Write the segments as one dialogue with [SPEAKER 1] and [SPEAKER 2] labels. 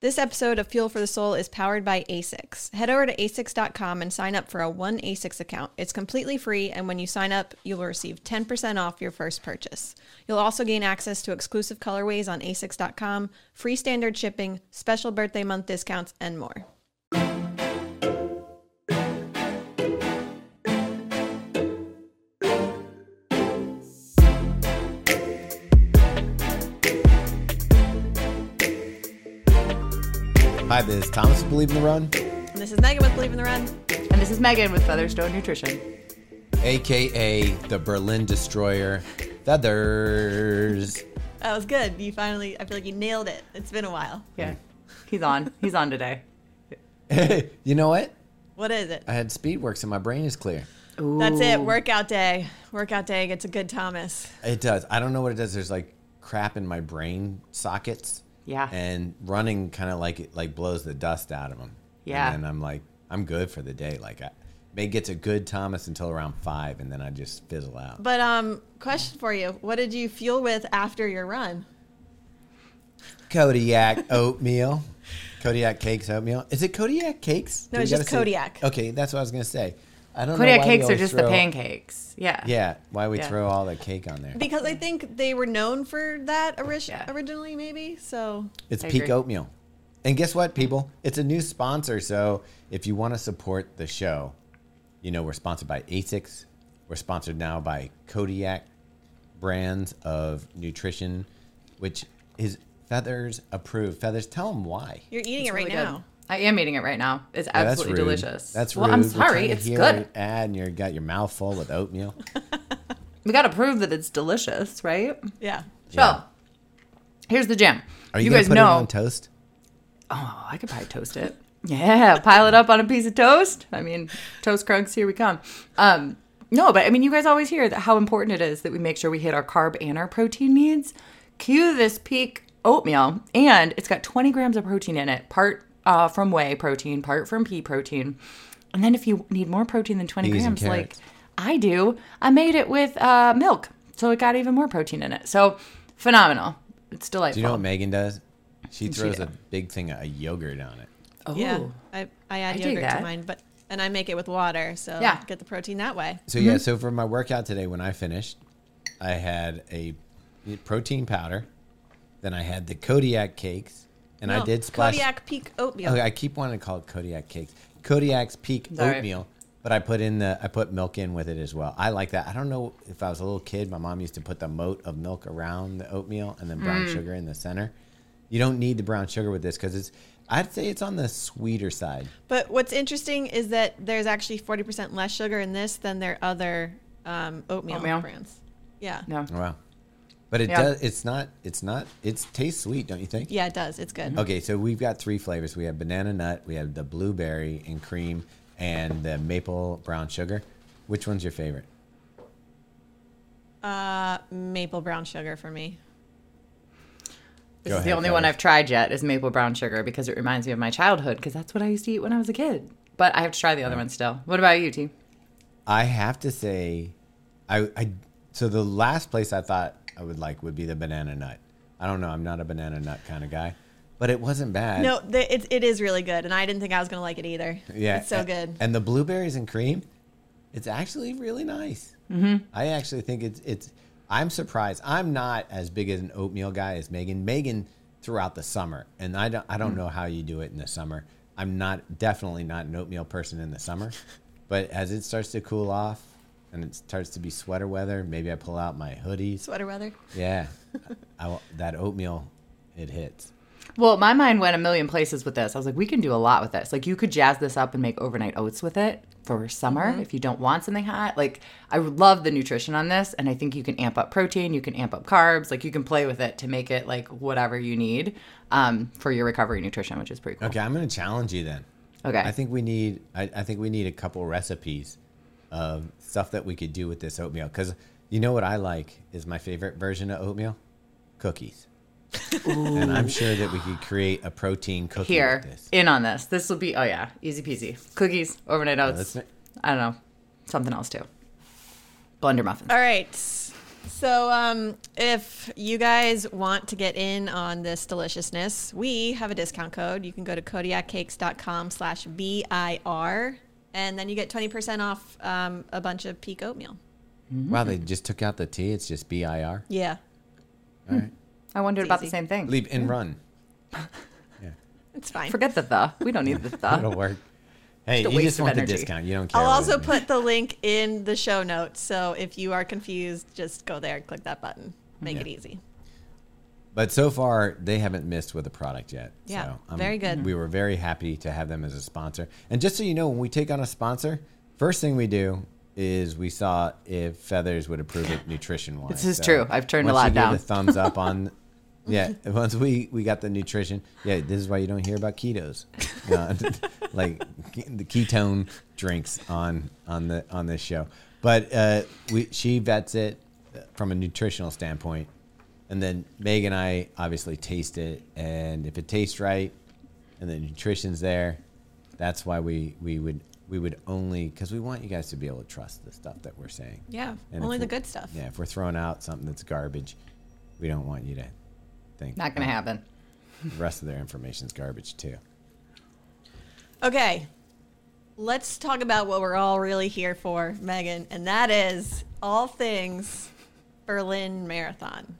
[SPEAKER 1] This episode of Fuel for the Sole is powered by ASICS. Head over to asics.com and sign up for a OneASICS account. It's completely free, and when you sign up, you will receive 10% off your first purchase. You'll also gain access to exclusive colorways on asics.com, free standard shipping, special birthday month discounts, and more.
[SPEAKER 2] Hi, this is Thomas with Believe in the Run,
[SPEAKER 1] And this is Megan with Believe in the Run.
[SPEAKER 3] And this is Meghann with Featherstone Nutrition.
[SPEAKER 2] aka the Berlin Destroyer. Feathers.
[SPEAKER 1] That was good. You finally, I feel like you nailed it. It's been a while.
[SPEAKER 3] Yeah. He's on. He's on today.
[SPEAKER 2] you know what?
[SPEAKER 1] What is it?
[SPEAKER 2] I had speed works and my brain is clear.
[SPEAKER 1] That's it. Workout day. Workout day gets a good Thomas.
[SPEAKER 2] It does. I don't know what it does. There's like crap in my brain sockets.
[SPEAKER 3] Yeah.
[SPEAKER 2] And running kind of like it like blows the dust out of them.
[SPEAKER 3] Yeah.
[SPEAKER 2] And then I'm like, I'm good for the day. Like, I, May gets a good Thomas until around five, and then I just fizzle out.
[SPEAKER 1] But um, question for you: What did you fuel with after your run?
[SPEAKER 2] Kodiak oatmeal. Kodiak cakes oatmeal. Is it Kodiak cakes?
[SPEAKER 1] No,
[SPEAKER 2] Do we
[SPEAKER 1] it's just
[SPEAKER 2] say-
[SPEAKER 1] Kodiak.
[SPEAKER 2] Okay, that's what I was gonna say. I don't know.
[SPEAKER 3] Kodiak
[SPEAKER 2] why
[SPEAKER 3] cakes are just
[SPEAKER 2] throw-
[SPEAKER 3] the pancakes. Yeah.
[SPEAKER 2] Yeah, why we
[SPEAKER 3] Yeah.
[SPEAKER 2] throw all the cake on there?
[SPEAKER 1] Because I think they were known for that ori-
[SPEAKER 3] Yeah.
[SPEAKER 1] originally, maybe. So
[SPEAKER 2] It's
[SPEAKER 3] I
[SPEAKER 2] peak
[SPEAKER 3] agree.
[SPEAKER 2] oatmeal. And guess what, people? It's a new sponsor. So if you want to support the show, you know, we're sponsored by ASICS. We're sponsored now by Kodiak brands of nutrition, which is Feathers approved. Feathers, tell them why.
[SPEAKER 1] you're eating
[SPEAKER 3] It's
[SPEAKER 1] it right
[SPEAKER 3] really good.
[SPEAKER 1] Now.
[SPEAKER 3] I am eating it right now. It's
[SPEAKER 2] Yeah, that's
[SPEAKER 3] absolutely
[SPEAKER 2] rude.
[SPEAKER 3] delicious.
[SPEAKER 2] That's
[SPEAKER 3] well,
[SPEAKER 2] rude.
[SPEAKER 3] I'm sorry. It's
[SPEAKER 2] hear
[SPEAKER 3] good.
[SPEAKER 2] an ad and you got your mouth full with oatmeal.
[SPEAKER 3] We got to prove that it's delicious, right?
[SPEAKER 1] Yeah.
[SPEAKER 3] So,
[SPEAKER 2] Yeah.
[SPEAKER 3] here's the gem.
[SPEAKER 2] Are you,
[SPEAKER 3] you guys
[SPEAKER 2] put
[SPEAKER 3] know.
[SPEAKER 2] it on toast?
[SPEAKER 3] Oh, I could probably toast it. Yeah, pile it up on a piece of toast. I mean, toast crunks, here we come. Um, no, but I mean, you guys always hear that how important it is that we make sure we hit our carb and our protein needs. Cue this peak oatmeal, and it's got 20 grams of protein in it, part uh, from whey protein, part from pea protein. And then if you need more protein than 20
[SPEAKER 2] Peas
[SPEAKER 3] grams, like. I do, I made it with uh, milk, so it got even more protein in it. So phenomenal. It's delightful.
[SPEAKER 2] Do you know what Megan does? She
[SPEAKER 3] What'd she
[SPEAKER 2] throws a big thing of yogurt on it.
[SPEAKER 3] Oh,
[SPEAKER 1] Yeah. I, I add
[SPEAKER 3] I
[SPEAKER 1] yogurt to mine, but and I make it with water, so
[SPEAKER 3] Yeah.
[SPEAKER 1] get the protein that way.
[SPEAKER 2] So
[SPEAKER 3] Mm-hmm.
[SPEAKER 2] yeah, so for my workout today, when I finished, I had a protein powder, then I had the Kodiak cakes, and I did splash.
[SPEAKER 1] Kodiak Peak oatmeal.
[SPEAKER 2] Okay, I keep wanting to call it Kodiak cakes. Kodiak's peak
[SPEAKER 3] All right.
[SPEAKER 2] oatmeal, but I put in the I put milk in with it as well. I like that. I don't know if I was a little kid, my mom used to put the moat of milk around the oatmeal and then brown
[SPEAKER 3] Mm.
[SPEAKER 2] sugar in the center. You don't need the brown sugar with this because it's. I'd say it's on the sweeter side.
[SPEAKER 1] But what's interesting is that there's actually 40% less sugar in this than their other um, oatmeal,
[SPEAKER 3] Oatmeal?
[SPEAKER 1] brands. Yeah.
[SPEAKER 3] No.
[SPEAKER 2] Wow, but it
[SPEAKER 3] Yeah.
[SPEAKER 2] does. It's not. It's not. It tastes sweet, don't you think?
[SPEAKER 1] Yeah, it does. It's good.
[SPEAKER 2] Okay, so we've got three flavors. We have banana nut, we have the blueberry and cream, and the maple brown sugar. Which one's your favorite?
[SPEAKER 1] Uh, maple brown sugar for me.
[SPEAKER 3] This
[SPEAKER 2] Go
[SPEAKER 3] is the only one. I've tried yet is maple brown sugar because it reminds me of my childhood because that's what I used to eat when I was a kid. But I have to try the other one still. What about you, T?
[SPEAKER 2] I have to say, I, I so the last place I thought I would like would be the banana nut. I don't know. I'm not a banana nut kind of guy, but it wasn't bad.
[SPEAKER 1] No, the, it, it is really good, and I didn't think I was gonna like it either.
[SPEAKER 2] yeah,
[SPEAKER 1] it's so
[SPEAKER 2] a-
[SPEAKER 1] good.
[SPEAKER 2] And the blueberries and cream, it's actually really nice. Mm-hmm. I actually think it's it's. I'm surprised. I'm not as big as an oatmeal guy as Megan. Megan throughout the summer, and I don't I don't know how you do it in the summer. I'm not definitely not an oatmeal person in the summer, but as it starts to cool off and it starts to be sweater weather, maybe I pull out my hoodie.
[SPEAKER 1] Sweater weather.
[SPEAKER 2] Yeah, I, will- that oatmeal, it hits.
[SPEAKER 3] Well, my mind went a million places with this. I was like, we can do a lot with this. Like, you could jazz this up and make overnight oats with it for summer if you don't want something hot. Like, I love the nutrition on this, and I think you can amp up protein, you can amp up carbs, like you can play with it to make it like whatever you need um, for your recovery nutrition, which is pretty cool.
[SPEAKER 2] Okay, I'm going to challenge you then.
[SPEAKER 3] Okay.
[SPEAKER 2] I think we need. I, I think we need a couple recipes of stuff that we could do with this oatmeal. Because you know what I like is my favorite version of oatmeal, cookies. and I'm sure that we could create a protein cookie
[SPEAKER 3] Here,
[SPEAKER 2] with this.
[SPEAKER 3] in on this. This will be oh yeah, easy peasy. Cookies, overnight oats.
[SPEAKER 2] let's
[SPEAKER 3] I don't know, something else too. Blender muffins.
[SPEAKER 1] All right. So, um, if you guys want to get in on this deliciousness, we have a discount code. You can go to kodiakcakes.com slash BIR, and then you get 20% off um, a bunch of peak oatmeal.
[SPEAKER 2] Wow, they just took out the T. It's just B I R.
[SPEAKER 1] Yeah,
[SPEAKER 2] All right.
[SPEAKER 3] I wondered
[SPEAKER 1] It's
[SPEAKER 3] about the
[SPEAKER 1] easy.
[SPEAKER 3] same thing.
[SPEAKER 2] Leave and run.
[SPEAKER 1] it's fine.
[SPEAKER 3] Forget the the. We don't need the the.
[SPEAKER 2] It'll
[SPEAKER 3] the.
[SPEAKER 2] work. Hey,
[SPEAKER 3] Just a
[SPEAKER 2] you
[SPEAKER 3] waste
[SPEAKER 2] just
[SPEAKER 3] of
[SPEAKER 2] want the
[SPEAKER 3] energy.
[SPEAKER 2] discount. You don't care.
[SPEAKER 1] I'll
[SPEAKER 2] what
[SPEAKER 1] also
[SPEAKER 2] it is.
[SPEAKER 1] put the link in the show notes. So if you are confused, just go there and click that button. Make
[SPEAKER 2] Yeah.
[SPEAKER 1] it easy.
[SPEAKER 2] But so far, they haven't missed with a product yet.
[SPEAKER 1] Yeah,
[SPEAKER 2] so
[SPEAKER 1] very good.
[SPEAKER 2] We were very happy to have them as a sponsor. And just so you know, when we take on a sponsor, first thing we do is we saw if Feathers would approve it nutrition wise.
[SPEAKER 3] This is true. I've turned a lot
[SPEAKER 2] she gave
[SPEAKER 3] down.
[SPEAKER 2] a thumbs up on. Yeah, once we we got the nutrition. Yeah, this is why you don't hear about ketos, Uh, like the ketone drinks on on the on this show. But uh, we she vets it from a nutritional standpoint, and then Meg and I obviously taste it, and if it tastes right, and the nutrition's there, that's why we we would we would only because we want you guys to be able to trust the stuff that we're saying.
[SPEAKER 1] Yeah,
[SPEAKER 2] And
[SPEAKER 1] only the good stuff.
[SPEAKER 2] Yeah, if we're throwing out something that's garbage, we don't want you to think
[SPEAKER 3] Not gonna
[SPEAKER 2] oh,
[SPEAKER 3] happen.
[SPEAKER 2] The rest of their information's garbage too.
[SPEAKER 1] Okay, let's talk about what we're all really here for, Megan, and that is all things Berlin Marathon.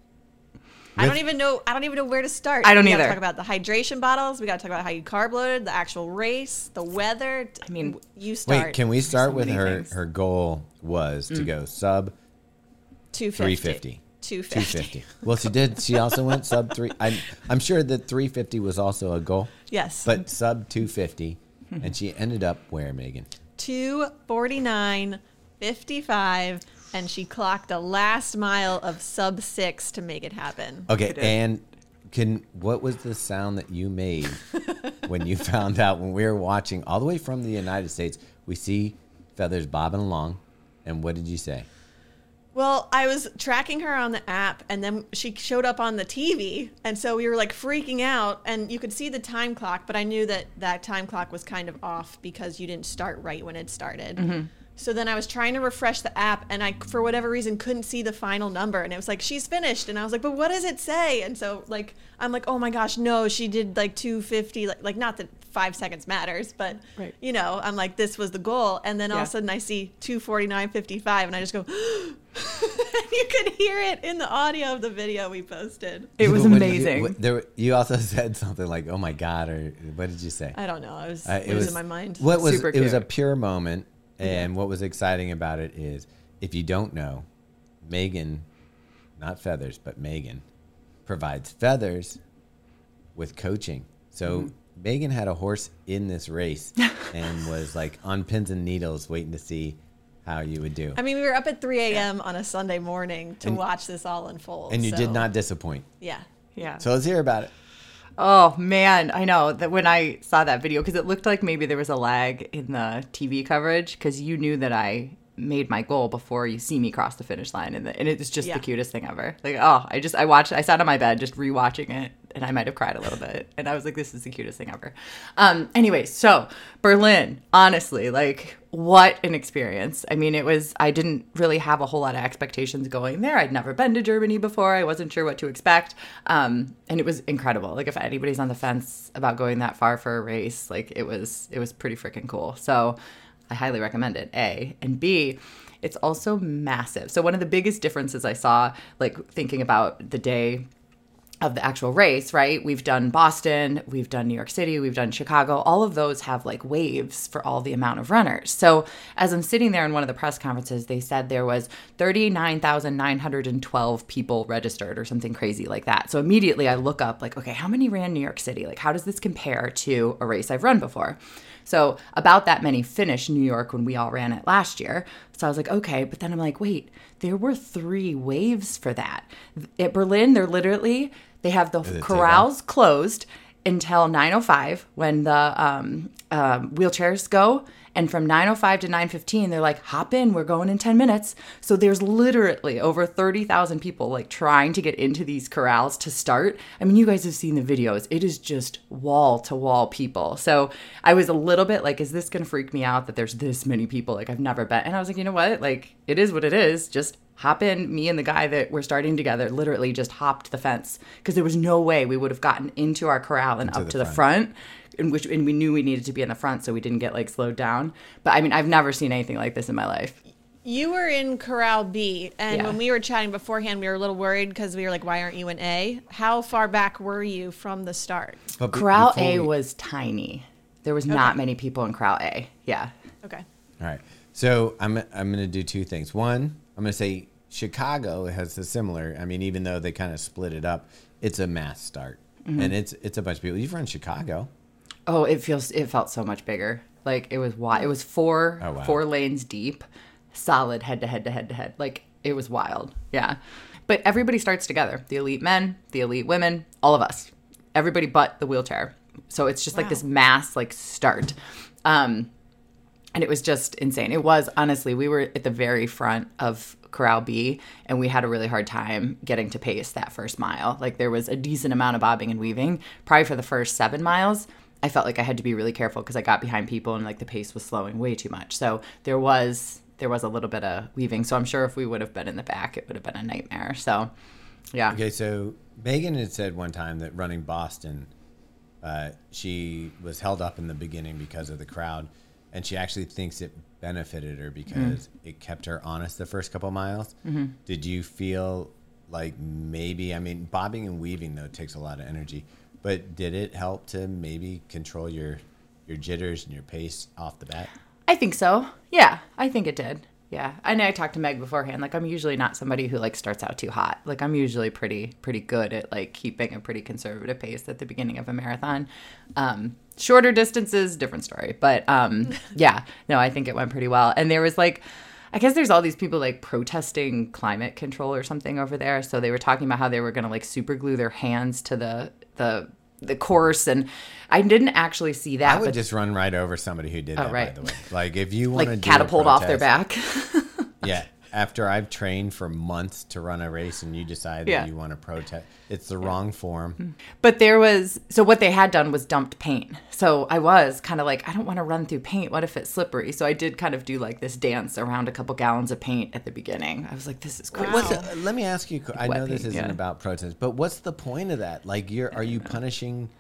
[SPEAKER 1] I don't even know. I don't even know where to start.
[SPEAKER 3] I don't
[SPEAKER 1] we gotta
[SPEAKER 3] either.
[SPEAKER 1] Talk about the hydration bottles. We got to talk about how you carb loaded, the actual race, the weather.
[SPEAKER 3] I mean,
[SPEAKER 1] you start.
[SPEAKER 2] Wait, can we start
[SPEAKER 3] so
[SPEAKER 2] with her?
[SPEAKER 3] things.
[SPEAKER 2] Her goal was to mm. go sub
[SPEAKER 1] 250.
[SPEAKER 2] 350.
[SPEAKER 1] 250.
[SPEAKER 2] 250. Well, she did. She also went sub three. I'm, I'm sure that 350 was also a goal,
[SPEAKER 1] Yes.
[SPEAKER 2] but sub 250, and she ended up where Megan?
[SPEAKER 1] 249.55 and she clocked the last mile of sub 6 to make it happen.
[SPEAKER 2] Okay, and can what was the sound that you made when you found out when we were watching all the way from the United States? We see feathers bobbing along, and what did you say?
[SPEAKER 1] Well, I was tracking her on the app and then she showed up on the TV. And so we were like freaking out and you could see the time clock, but I knew that that time clock was kind of off because you didn't start right when it started. Mm-hmm. So then I was trying to refresh the app and I, for whatever reason, couldn't see the final number. And it was like, she's finished. And I was like, but what does it say? And so, like, I'm like, oh my gosh, no, she did like 250. Like, like not that five seconds matters, but,
[SPEAKER 3] Right.
[SPEAKER 1] you know, I'm like, this was the goal. And then all of a sudden I see 249.55 and I just go, you could hear it in the audio of the video we posted.
[SPEAKER 3] It was
[SPEAKER 2] What did you-
[SPEAKER 3] amazing.
[SPEAKER 2] what- there, you also said something like, "Oh my god," or what did you say?
[SPEAKER 1] I don't know. I was
[SPEAKER 2] Uh,
[SPEAKER 1] losing my mind.
[SPEAKER 2] What was
[SPEAKER 3] Super
[SPEAKER 2] it was a pure moment, and what was exciting about it is, if you don't know, Megan, not feathers, but Megan, provides feathers with coaching. So
[SPEAKER 3] Mm-hmm.
[SPEAKER 2] Megan had a horse in this race and was like on pins and needles, waiting to see how you would do.
[SPEAKER 1] I mean, we were up at 3 a.m. on a Sunday morning to
[SPEAKER 2] And-
[SPEAKER 1] watch this all unfold.
[SPEAKER 2] and you did not disappoint.
[SPEAKER 1] Yeah.
[SPEAKER 3] yeah.
[SPEAKER 2] So let's hear about it.
[SPEAKER 3] Oh man, I know that when I saw that video because it looked like maybe there was a lag in the TV coverage because you knew that I made my goal before you see me cross the finish line and, the, and it was just
[SPEAKER 1] Yeah.
[SPEAKER 3] the cutest thing ever. Like oh, I just I watched I sat on my bed just rewatching it and I might have cried a little bit and I was like this is the cutest thing ever. Um anyway, so Berlin, honestly, like what an experience. I mean, it was I didn't really have a whole lot of expectations going there. I'd never been to Germany before. I wasn't sure what to expect. Um and it was incredible. Like if anybody's on the fence about going that far for a race, like it was it was pretty freaking cool. So I highly recommend it. A and B, it's also massive. So one of the biggest differences I saw, like thinking about the day of the actual race, right? We've done Boston, we've done New York City, we've done Chicago. All of those have like waves for all the amount of runners. So as I'm sitting there in one of the press conferences, they said there was 39,912 people registered or something crazy like that. So immediately I look up like, okay, how many ran New York City? Like how does this compare to a race I've run before? So about that many finished New York when we all ran it last year. So I was like, okay, but then I'm like, wait, there were three waves for that. At Berlin, they're literally they have the corrals closed until 9:05 when the um, um, wheelchairs go. And from 9:05 to 9:15, they're like, "Hop in, we're going in 10 minutes." So there's literally over 30,000 people like trying to get into these corrals to start. I mean, you guys have seen the videos. It is just wall to wall people. So I was a little bit like, "Is this going to freak me out that there's this many people? Like I've never been." And I was like, "You know what? Like it is what it is. Just hop in. Me and the guy that we're starting together literally just hopped the fence because there was no way we would have gotten into our corral and up
[SPEAKER 2] the
[SPEAKER 3] to the
[SPEAKER 2] front.
[SPEAKER 3] Front. In which, and we knew we needed to be in the front, so we didn't get like slowed down. But I mean, I've never seen anything like this in my life.
[SPEAKER 1] You were in Corral B, and
[SPEAKER 3] Yeah.
[SPEAKER 1] when we were chatting beforehand, we were a little worried because we were like, "Why aren't you in A?" How far back were you from the start?
[SPEAKER 2] But
[SPEAKER 3] Corral A
[SPEAKER 2] we-
[SPEAKER 3] was tiny. There was not many people in Corral A. Yeah.
[SPEAKER 1] Okay.
[SPEAKER 2] All right. So I'm I'm going to do two things. One, I'm going to say Chicago has a similar. I mean, even though they kind of split it up, it's a mass start,
[SPEAKER 3] Mm-hmm.
[SPEAKER 2] and it's it's a bunch of people. You've run Chicago.
[SPEAKER 3] Oh, it feels it felt so much bigger. Like it was wild. It was four
[SPEAKER 2] Oh, wow.
[SPEAKER 3] four lanes deep, solid head to head to head to head. Like it was wild. Yeah. But everybody starts together. The elite men, the elite women, all of us. Everybody but the wheelchair. So it's just like this mass like start. Um and it was just insane. It was honestly, we were at the very front of Corral B, and we had a really hard time getting to pace that first mile. Like there was a decent amount of bobbing and weaving. Probably for the first seven miles, I felt like I had to be really careful because I got behind people and like the pace was slowing way too much. So there was there was a little bit of weaving. So I'm sure if we would have been in the back, it would have been a nightmare. So yeah,
[SPEAKER 2] Okay, so Megan had said one time that running Boston, uh, she was held up in the beginning because of the crowd, and she actually thinks it benefited her because it kept her honest the first couple miles. Did you feel like maybe? I mean, bobbing and weaving though takes a lot of energy, but did it help to maybe control your your jitters and your pace off the bat?
[SPEAKER 3] I think so. Yeah, I think it did. Yeah, and I talked to Meg beforehand. Like, I'm usually not somebody who like starts out too hot. Like, I'm usually pretty pretty good at like keeping a pretty conservative pace at the beginning of a marathon. Um, shorter distances, different story. But um, yeah, no, I think it went pretty well. And there was like. I guess there's all these people like protesting climate control or something over there. So they were talking about how they were going to like super glue their hands to the the the course, and I didn't actually see that.
[SPEAKER 2] I would
[SPEAKER 3] but
[SPEAKER 2] just run right over somebody who did oh, that.
[SPEAKER 3] Oh, right.
[SPEAKER 2] By the way, like if you want to
[SPEAKER 3] like catapult off their back.
[SPEAKER 2] Yeah. After I've trained for months to run a race and you decide that you want to protest, it's the wrong form. Mm-hmm.
[SPEAKER 3] But there was so what they had done was dumped paint. So I was kind of like, I don't want to run through paint. What if it's slippery? So I did kind of do like this dance around a couple gallons of paint at the beginning. I was like, this is crazy.
[SPEAKER 2] What's the, let me ask you. I know this
[SPEAKER 3] paint,
[SPEAKER 2] isn't
[SPEAKER 3] yeah.
[SPEAKER 2] about protest, but what's the point of that? Like, you're are you punishing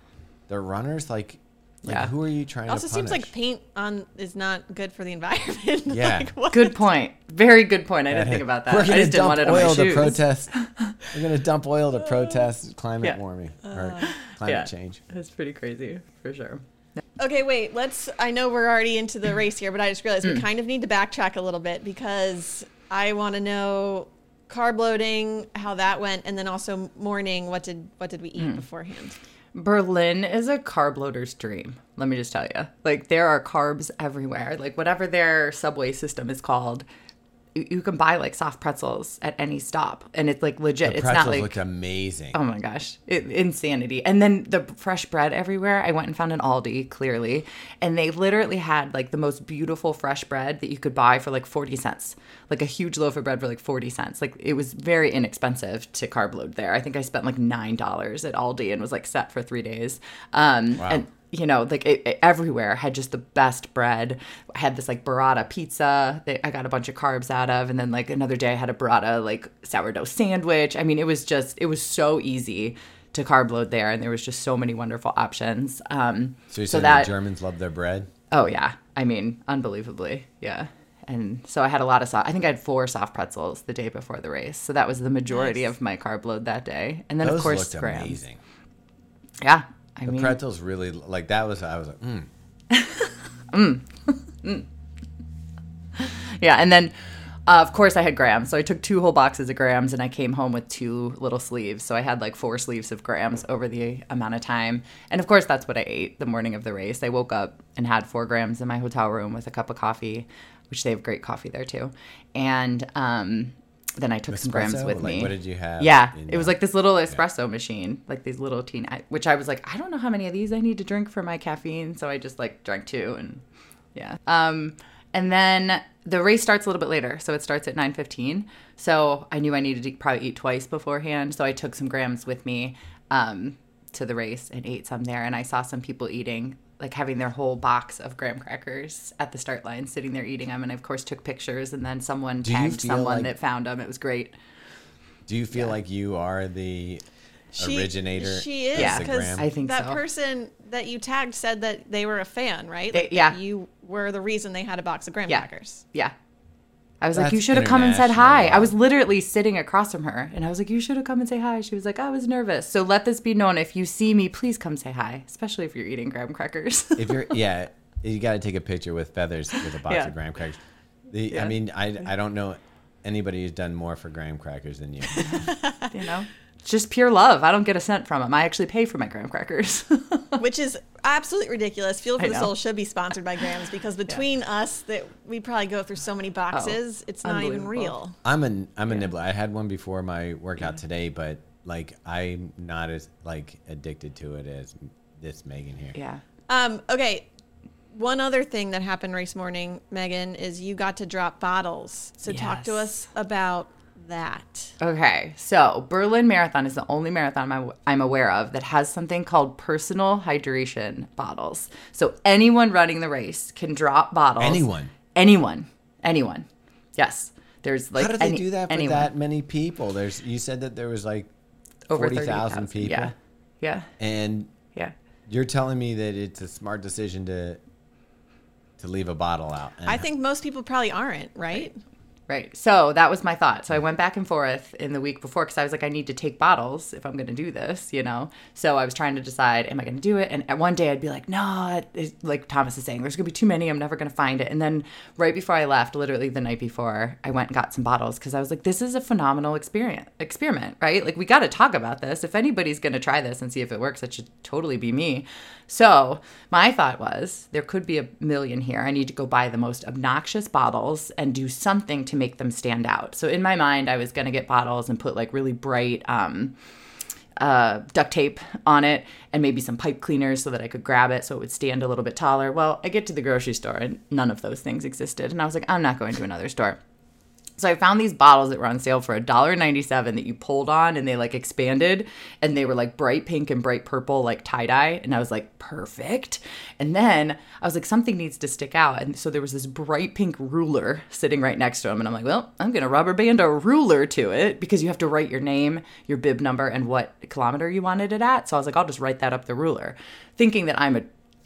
[SPEAKER 2] the runners? Like, like
[SPEAKER 3] Yeah.
[SPEAKER 2] who are you trying
[SPEAKER 1] It also
[SPEAKER 2] to
[SPEAKER 1] seems like paint on is not good for the environment.
[SPEAKER 2] Yeah.
[SPEAKER 1] Like.
[SPEAKER 3] Good point. Very good point. I didn't think about that.
[SPEAKER 2] We're
[SPEAKER 3] I
[SPEAKER 2] gonna
[SPEAKER 3] just didn't want it on
[SPEAKER 2] oil
[SPEAKER 3] my
[SPEAKER 2] to
[SPEAKER 3] shoes.
[SPEAKER 2] protest. We're gonna dump oil to protest climate
[SPEAKER 3] Yeah.
[SPEAKER 2] warming uh, or climate
[SPEAKER 3] Yeah.
[SPEAKER 2] change.
[SPEAKER 3] That's pretty crazy for sure.
[SPEAKER 1] Okay, wait. Let's. I know we're already into the race here, but I just realized we mm. kind of need to backtrack a little bit because I want to know carb loading, how that went, and then also morning. What did what did we eat mm. beforehand?
[SPEAKER 3] Berlin is a carb loader's dream. Let me just tell you. Like there are carbs everywhere. Like whatever their subway system is called, you, can buy like soft pretzels at any stop, and it's like legit.
[SPEAKER 2] The
[SPEAKER 3] it's not like
[SPEAKER 2] looked amazing.
[SPEAKER 3] Oh my gosh, it, insanity. And then the fresh bread everywhere. I went and found an Aldi, clearly, and they literally had like the most beautiful fresh bread that you could buy for like 40 cents. Like a huge loaf of bread for like 40 cents. Like it was very inexpensive to carb load there. I think I spent like $9 at Aldi and was like set for three days. Um,
[SPEAKER 2] Wow.
[SPEAKER 3] And you know, like it, it- everywhere had just the best bread. I had this like burrata pizza that I got a bunch of carbs out of, and then like another day I had a burrata like sourdough sandwich. I mean, it was just it was so easy to carb load there, and there was just so many wonderful options. Um,
[SPEAKER 2] so you're
[SPEAKER 3] so
[SPEAKER 2] saying
[SPEAKER 3] that
[SPEAKER 2] the Germans love their bread?
[SPEAKER 3] oh yeah, I mean, unbelievably, yeah. And so I had a lot of soft. I think I had four soft pretzels the day before the race, so that was the majority
[SPEAKER 1] Nice.
[SPEAKER 3] of my carb load that day. And then
[SPEAKER 2] Those
[SPEAKER 3] of course
[SPEAKER 2] looked
[SPEAKER 3] grams.
[SPEAKER 2] amazing.
[SPEAKER 3] Yeah, I
[SPEAKER 2] The
[SPEAKER 3] mean,
[SPEAKER 2] pretzels really like that was I was like, mm. mm.
[SPEAKER 3] Yeah, and then uh, of course I had grams. So I took two whole boxes of grams and I came home with two little sleeves. So I had like four sleeves of grams over the amount of time. And of course that's what I ate the morning of the race. I woke up and had four grams in my hotel room with a cup of coffee, which they have great coffee there too. And um, then I took some grams with
[SPEAKER 2] Like,
[SPEAKER 3] me.
[SPEAKER 2] what did you have
[SPEAKER 3] Yeah, it was like this little espresso machine, like these little teen, which I was like, I don't know how many of these I need to drink for my caffeine, so I just like drank two, and yeah. Um, and then the race starts a little bit later, so it starts at nine fifteen. So I knew I needed to probably eat twice beforehand, so I took some grams with me um, to the race and ate some there, and I saw some people eating like having their whole box of graham crackers at the start line, sitting there eating them, and I, of course took pictures. And then someone
[SPEAKER 2] you
[SPEAKER 3] tagged someone
[SPEAKER 2] like-
[SPEAKER 3] that found them. It was great.
[SPEAKER 2] Do you feel like you are the originator?
[SPEAKER 1] She is
[SPEAKER 2] of
[SPEAKER 3] Yeah,
[SPEAKER 1] because?
[SPEAKER 3] I think
[SPEAKER 1] that
[SPEAKER 3] so.
[SPEAKER 1] person that you tagged said that they were a fan, right?
[SPEAKER 3] They-
[SPEAKER 1] Like,
[SPEAKER 3] yeah.
[SPEAKER 1] You were the reason they had a box of graham
[SPEAKER 3] Yeah.
[SPEAKER 1] crackers.
[SPEAKER 3] Yeah. I was like, you should have come and said hi. I was literally sitting across from her, and I was like, you should have come and say hi. She was like, I was nervous. So let this be known. If you see me, please come say hi, especially if you're eating graham crackers.
[SPEAKER 2] if you're yeah, you got to take a picture with feathers with a box
[SPEAKER 3] Yeah.
[SPEAKER 2] of graham crackers. The,
[SPEAKER 3] Yeah.
[SPEAKER 2] I mean, I I don't know anybody who's done more for graham crackers than you.
[SPEAKER 3] you know, just pure love. I don't get a cent from them. I actually pay for my graham crackers.
[SPEAKER 1] which is absolutely ridiculous. Fuel for the. Sole should be sponsored by Grams because between us, that we probably go through so many boxes, it's not even real.
[SPEAKER 2] I'm a I'm a nibbler. I had one before my workout today, but like I'm not as like addicted to it as this Megan here.
[SPEAKER 3] yeah.
[SPEAKER 1] Um, okay. One other thing that happened race morning, Megan, is you got to drop bottles. So talk to us about that.
[SPEAKER 3] Okay, so Berlin Marathon is the only marathon I'm, I'm aware of that has something called personal hydration bottles. So anyone running the race can drop bottles.
[SPEAKER 2] Anyone?
[SPEAKER 3] Anyone. Anyone. Yes. There's like
[SPEAKER 2] How did they
[SPEAKER 3] any-
[SPEAKER 2] do that for
[SPEAKER 3] anyone.
[SPEAKER 2] that many people? There's you said that there was like
[SPEAKER 3] Over
[SPEAKER 2] forty thousand
[SPEAKER 3] 30,000.
[SPEAKER 2] people,
[SPEAKER 3] Yeah. Yeah.
[SPEAKER 2] and
[SPEAKER 3] Yeah.
[SPEAKER 2] you're telling me that it's a smart decision to to leave a bottle out.
[SPEAKER 1] I think most people probably aren't, right?
[SPEAKER 3] Right. So that was my thought. So I went back and forth in the week before because I was like, I need to take bottles if I'm going to do this, you know? So I was trying to decide, am I going to do it? And one day I'd be like, no, like Thomas is saying, there's going to be too many. I'm never going to find it. And then right before I left, literally the night before, I went and got some bottles because I was like, this is a phenomenal experience, experiment, right? Like we got to talk about this. If anybody's going to try this and see if it works, it should totally be me. So my thought was there could be a million here. I need to go buy the most obnoxious bottles and do something to make them stand out. So in my mind, I was going to get bottles and put like really bright um, uh, duct tape on it and maybe some pipe cleaners so that I could grab it so it would stand a little bit taller. Well, I get to the grocery store and none of those things existed. And I was like, I'm not going to another store. So I found these bottles that were on sale for $1.97 that you pulled on and they like expanded and they were like bright pink and bright purple, like tie dye. And I was like, perfect. And then I was like, something needs to stick out. And so there was this bright pink ruler sitting right next to him. And I'm like, well, I'm going to rubber band a ruler to it because you have to write your name, your bib number, and what kilometer you wanted it at. So I was like, I'll just write that up the ruler, thinking that I'm a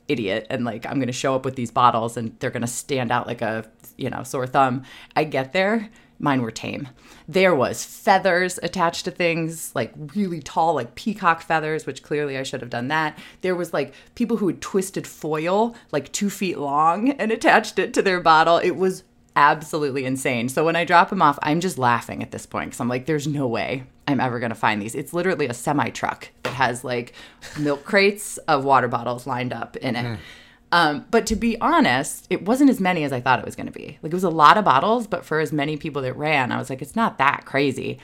[SPEAKER 3] idiot and like I'm going to show up with these bottles and they're going to stand out like a, you know, sore thumb. I get there, mine were tame. There was feathers attached to things, like really tall like peacock feathers, which clearly I should have done that. There was like people who had twisted foil like 2 feet long and attached it to their bottle. It was absolutely insane. So when I drop them off, I'm just laughing at this point because I'm like, there's no way I'm ever going to find these. It's literally a semi truck that has like milk crates of water bottles lined up in it. Hmm. Um, but to be honest, it wasn't as many as I thought it was going to be. Like it was a lot of bottles, but for as many people that ran, I was like, it's not that crazy.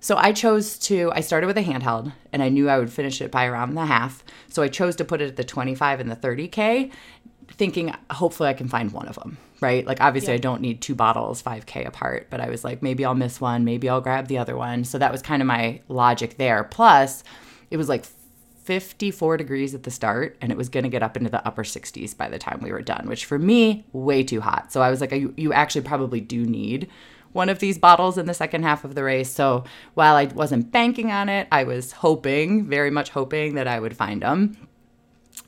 [SPEAKER 3] So I chose to, I started with a handheld and I knew I would finish it by around the half. So I chose to put it at the 25 and the 30K, thinking hopefully I can find one of them, right? Like obviously I don't need two bottles 5K apart, but I was like, maybe I'll miss one, maybe I'll grab the other one. So that was kind of my logic there. Plus, it was like 54 degrees at the start and it was going to get up into the upper 60s by the time we were done which for me way too hot so i was like you, you actually probably do need one of these bottles in the second half of the race so while i wasn't banking on it i was hoping very much hoping that i would find them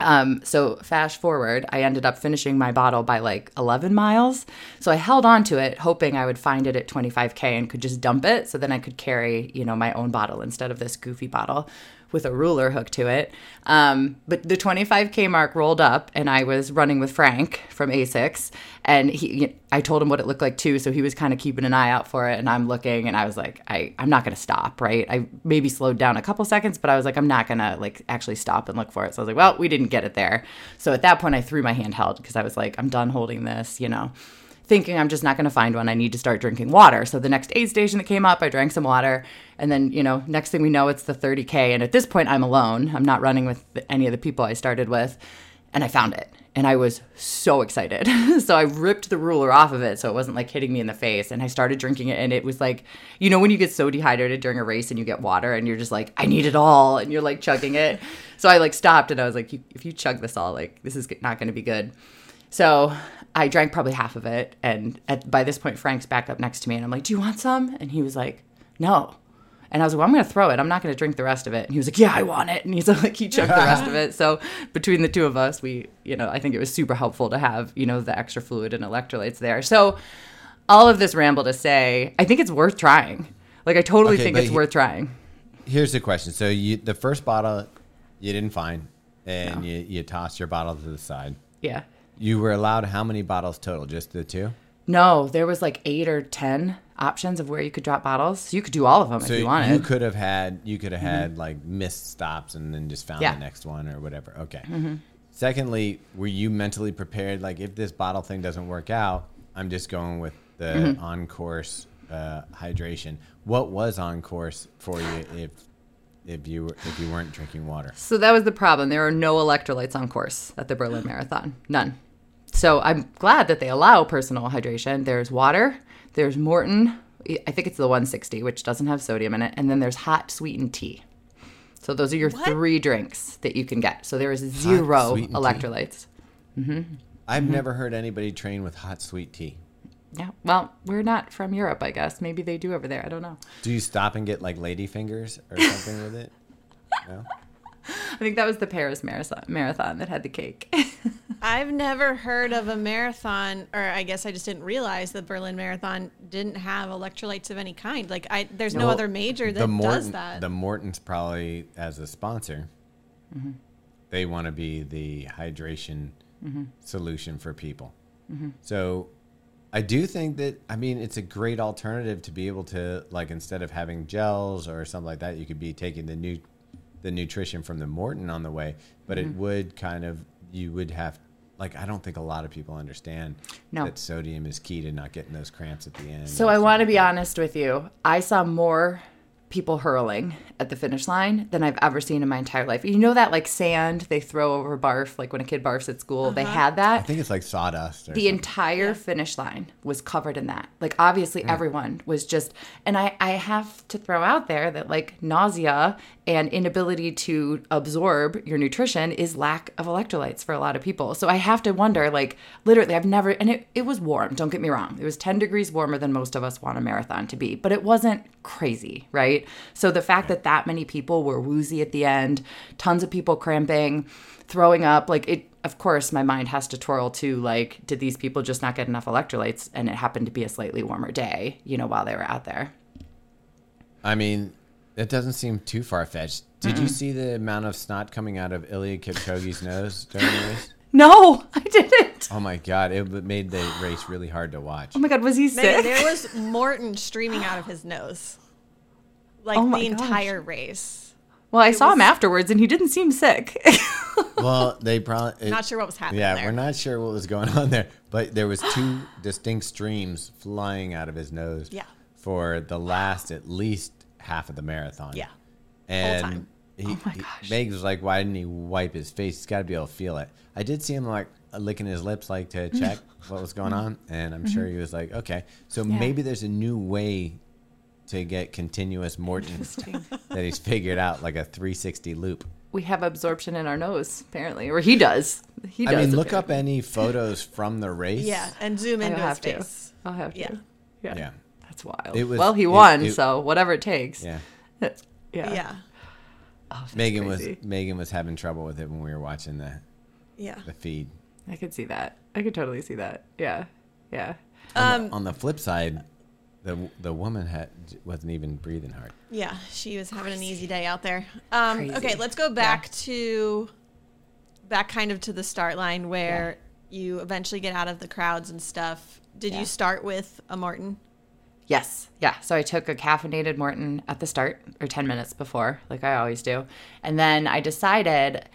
[SPEAKER 3] um, so fast forward, I ended up finishing my bottle by like 11 miles. So I held on to it, hoping I would find it at 25k and could just dump it. So then I could carry, you know, my own bottle instead of this goofy bottle with a ruler hooked to it. Um, but the 25k mark rolled up, and I was running with Frank from Asics, and he, I told him what it looked like too. So he was kind of keeping an eye out for it, and I'm looking, and I was like, I, I'm not gonna stop, right? I maybe slowed down a couple seconds, but I was like, I'm not gonna like actually stop and look for it. So I was like, well, we didn't get it there. So at that point, I threw my handheld because I was like, I'm done holding this, you know thinking I'm just not going to find one. I need to start drinking water. So the next aid station that came up, I drank some water. And then, you know, next thing we know, it's the 30K. And at this point, I'm alone. I'm not running with any of the people I started with. and I found it. And I was so excited. so I ripped the ruler off of it so it wasn't like hitting me in the face. And I started drinking it. And it was like, you know, when you get so dehydrated during a race and you get water and you're just like, I need it all. And you're like chugging it. so I like stopped and I was like, if you chug this all, like, this is not going to be good. So I drank probably half of it. And at, by this point, Frank's back up next to me. And I'm like, do you want some? And he was like, no. And I was like, well, I'm going to throw it. I'm not going to drink the rest of it. And he was like, yeah, I want it. And he's like, he chugged the rest of it. So between the two of us, we, you know, I think it was super helpful to have, you know, the extra fluid and electrolytes there. So all of this ramble to say, I think it's worth trying. Like, I totally
[SPEAKER 2] Okay,
[SPEAKER 3] think it's
[SPEAKER 2] he-
[SPEAKER 3] worth trying.
[SPEAKER 2] Here's the question. So you the first bottle you didn't find, and you you tossed your bottle to the side.
[SPEAKER 3] Yeah.
[SPEAKER 2] You were allowed how many bottles total? Just the two.
[SPEAKER 3] No, there was like eight or 10 options of where you could drop bottles. So you could do all of them
[SPEAKER 2] So
[SPEAKER 3] if you wanted.
[SPEAKER 2] you could have had you could have had mm-hmm. like missed stops and then just found
[SPEAKER 3] Yeah.
[SPEAKER 2] the next one or whatever. Okay. Mm-hmm. Secondly, were you mentally prepared? Like, if this bottle thing doesn't work out, I'm just going with the mm-hmm. on course uh, hydration. What was on course for you if if you were, if you weren't drinking water?
[SPEAKER 3] So that was the problem. There are no electrolytes on course at the Berlin Marathon. None. So I'm glad that they allow personal hydration. There's water, there's Maurten, I think it's the 160, which doesn't have sodium in it, and then there's hot sweetened tea. So those are your
[SPEAKER 1] What?
[SPEAKER 3] three drinks that you can get. So there is zero
[SPEAKER 2] sweetened tea?
[SPEAKER 3] electrolytes.
[SPEAKER 2] I've
[SPEAKER 3] Mm-hmm.
[SPEAKER 2] never heard anybody train with hot sweet tea.
[SPEAKER 3] Yeah. Well, we're not from Europe, I guess. Maybe they do over there. I don't know.
[SPEAKER 2] Do you stop and get like lady fingers or something with it? No.
[SPEAKER 3] I think that was the Paris marathon, marathon that had the cake.
[SPEAKER 1] I've never heard of a marathon, or I guess I just didn't realize the Berlin Marathon didn't have electrolytes of any kind. Like, I there's no
[SPEAKER 2] Well,
[SPEAKER 1] other major that
[SPEAKER 2] the Maurten,
[SPEAKER 1] does that.
[SPEAKER 2] The Maurten's probably as a sponsor.
[SPEAKER 3] Mm-hmm.
[SPEAKER 2] They want to be the hydration
[SPEAKER 3] Mm-hmm.
[SPEAKER 2] solution for people. So, I do think that I mean it's a great alternative to be able to like instead of having gels or something like that, you could be taking the new the nutrition from the Maurten on the way. But
[SPEAKER 3] Mm-hmm.
[SPEAKER 2] it would kind of you would have like I don't think a lot of people understand
[SPEAKER 3] No.
[SPEAKER 2] that sodium is key to not getting those cramps at the end.
[SPEAKER 3] So I want to be honest with you. I saw more people hurling at the finish line than I've ever seen in my entire life. You know that like sand they throw over barf, like when a kid barfs at school, they uh-huh.
[SPEAKER 2] had
[SPEAKER 3] that.
[SPEAKER 2] I think it's like sawdust. Or
[SPEAKER 3] The
[SPEAKER 2] something.
[SPEAKER 3] entire finish line was covered in that. Like obviously everyone was just and I I have to throw out there that like nausea and inability to absorb your nutrition is lack of electrolytes for a lot of people. So I have to wonder like literally I've never and it, it was warm, don't get me wrong. It was 10 degrees warmer than most of us want a marathon to be, but it wasn't crazy, right? So the fact that that many people were woozy at the end, tons of people cramping, throwing up, like it of course my mind has to twirl too. like did these people just not get enough electrolytes and it happened to be a slightly warmer day, you know, while they were out there.
[SPEAKER 2] I mean, that doesn't seem too far fetched. Did you see the amount of snot coming out of Eliud Kipchoge's nose during the race?
[SPEAKER 3] No, I didn't.
[SPEAKER 2] Oh my god, it made the race really hard to watch.
[SPEAKER 3] Oh my god, was he
[SPEAKER 1] Megan,
[SPEAKER 3] sick?
[SPEAKER 1] there was Maurten streaming out of his nose, like
[SPEAKER 3] Oh my
[SPEAKER 1] the
[SPEAKER 3] gosh.
[SPEAKER 1] entire race.
[SPEAKER 3] well, I saw him afterwards and he didn't seem sick.
[SPEAKER 2] Well, they probably it-
[SPEAKER 1] Not sure what was happening
[SPEAKER 2] Yeah,
[SPEAKER 1] there.
[SPEAKER 2] we're not sure what was going on there, but there was two distinct streams flying out of his nose.
[SPEAKER 1] Yeah.
[SPEAKER 2] For the last at least half of the marathon.
[SPEAKER 1] Yeah.
[SPEAKER 2] And
[SPEAKER 1] time.
[SPEAKER 2] he,
[SPEAKER 3] Oh my
[SPEAKER 2] he-
[SPEAKER 3] gosh.
[SPEAKER 2] Meg was like, "Why didn't he wipe his face? He's got to be able to feel it." I did see him like licking his lips, like to check what was going on, and I'm sure he was like, "Okay." So
[SPEAKER 3] Mm-hmm. Yeah.
[SPEAKER 2] maybe there's a new way to get continuous Maurten that he's figured out, like a 360 loop.
[SPEAKER 3] we have absorption in our nose, apparently, or he does. He does.
[SPEAKER 2] I
[SPEAKER 3] does.
[SPEAKER 2] mean, look up any photos from the race.
[SPEAKER 1] Yeah, and zoom in.
[SPEAKER 3] I'll
[SPEAKER 1] into his
[SPEAKER 3] have to.
[SPEAKER 1] face.
[SPEAKER 3] I'll have to.
[SPEAKER 1] Yeah.
[SPEAKER 3] Yeah.
[SPEAKER 2] Yeah.
[SPEAKER 3] That's wild.
[SPEAKER 2] Was-
[SPEAKER 3] well, he won,
[SPEAKER 2] it-
[SPEAKER 3] so whatever it takes.
[SPEAKER 2] Yeah.
[SPEAKER 3] Yeah.
[SPEAKER 1] Yeah,
[SPEAKER 3] Oh,
[SPEAKER 2] Megan
[SPEAKER 3] crazy.
[SPEAKER 2] was Megan was having trouble with it when we were watching the
[SPEAKER 1] yeah.
[SPEAKER 2] the feed.
[SPEAKER 3] I could see that. I could totally see that. Yeah. Yeah.
[SPEAKER 2] On,
[SPEAKER 1] Um,
[SPEAKER 2] the, on the flip side, the the woman had wasn't even breathing hard.
[SPEAKER 1] Yeah, she was having an easy day out there. Um, okay, let's go back to back kind of to the start line where you eventually get out of the crowds and stuff. Did
[SPEAKER 3] Yeah.
[SPEAKER 1] you start with a Maurten?
[SPEAKER 3] Yes. Yeah. So I took a caffeinated Maurten at the start or 10 minutes before, like I always do. And then I decided.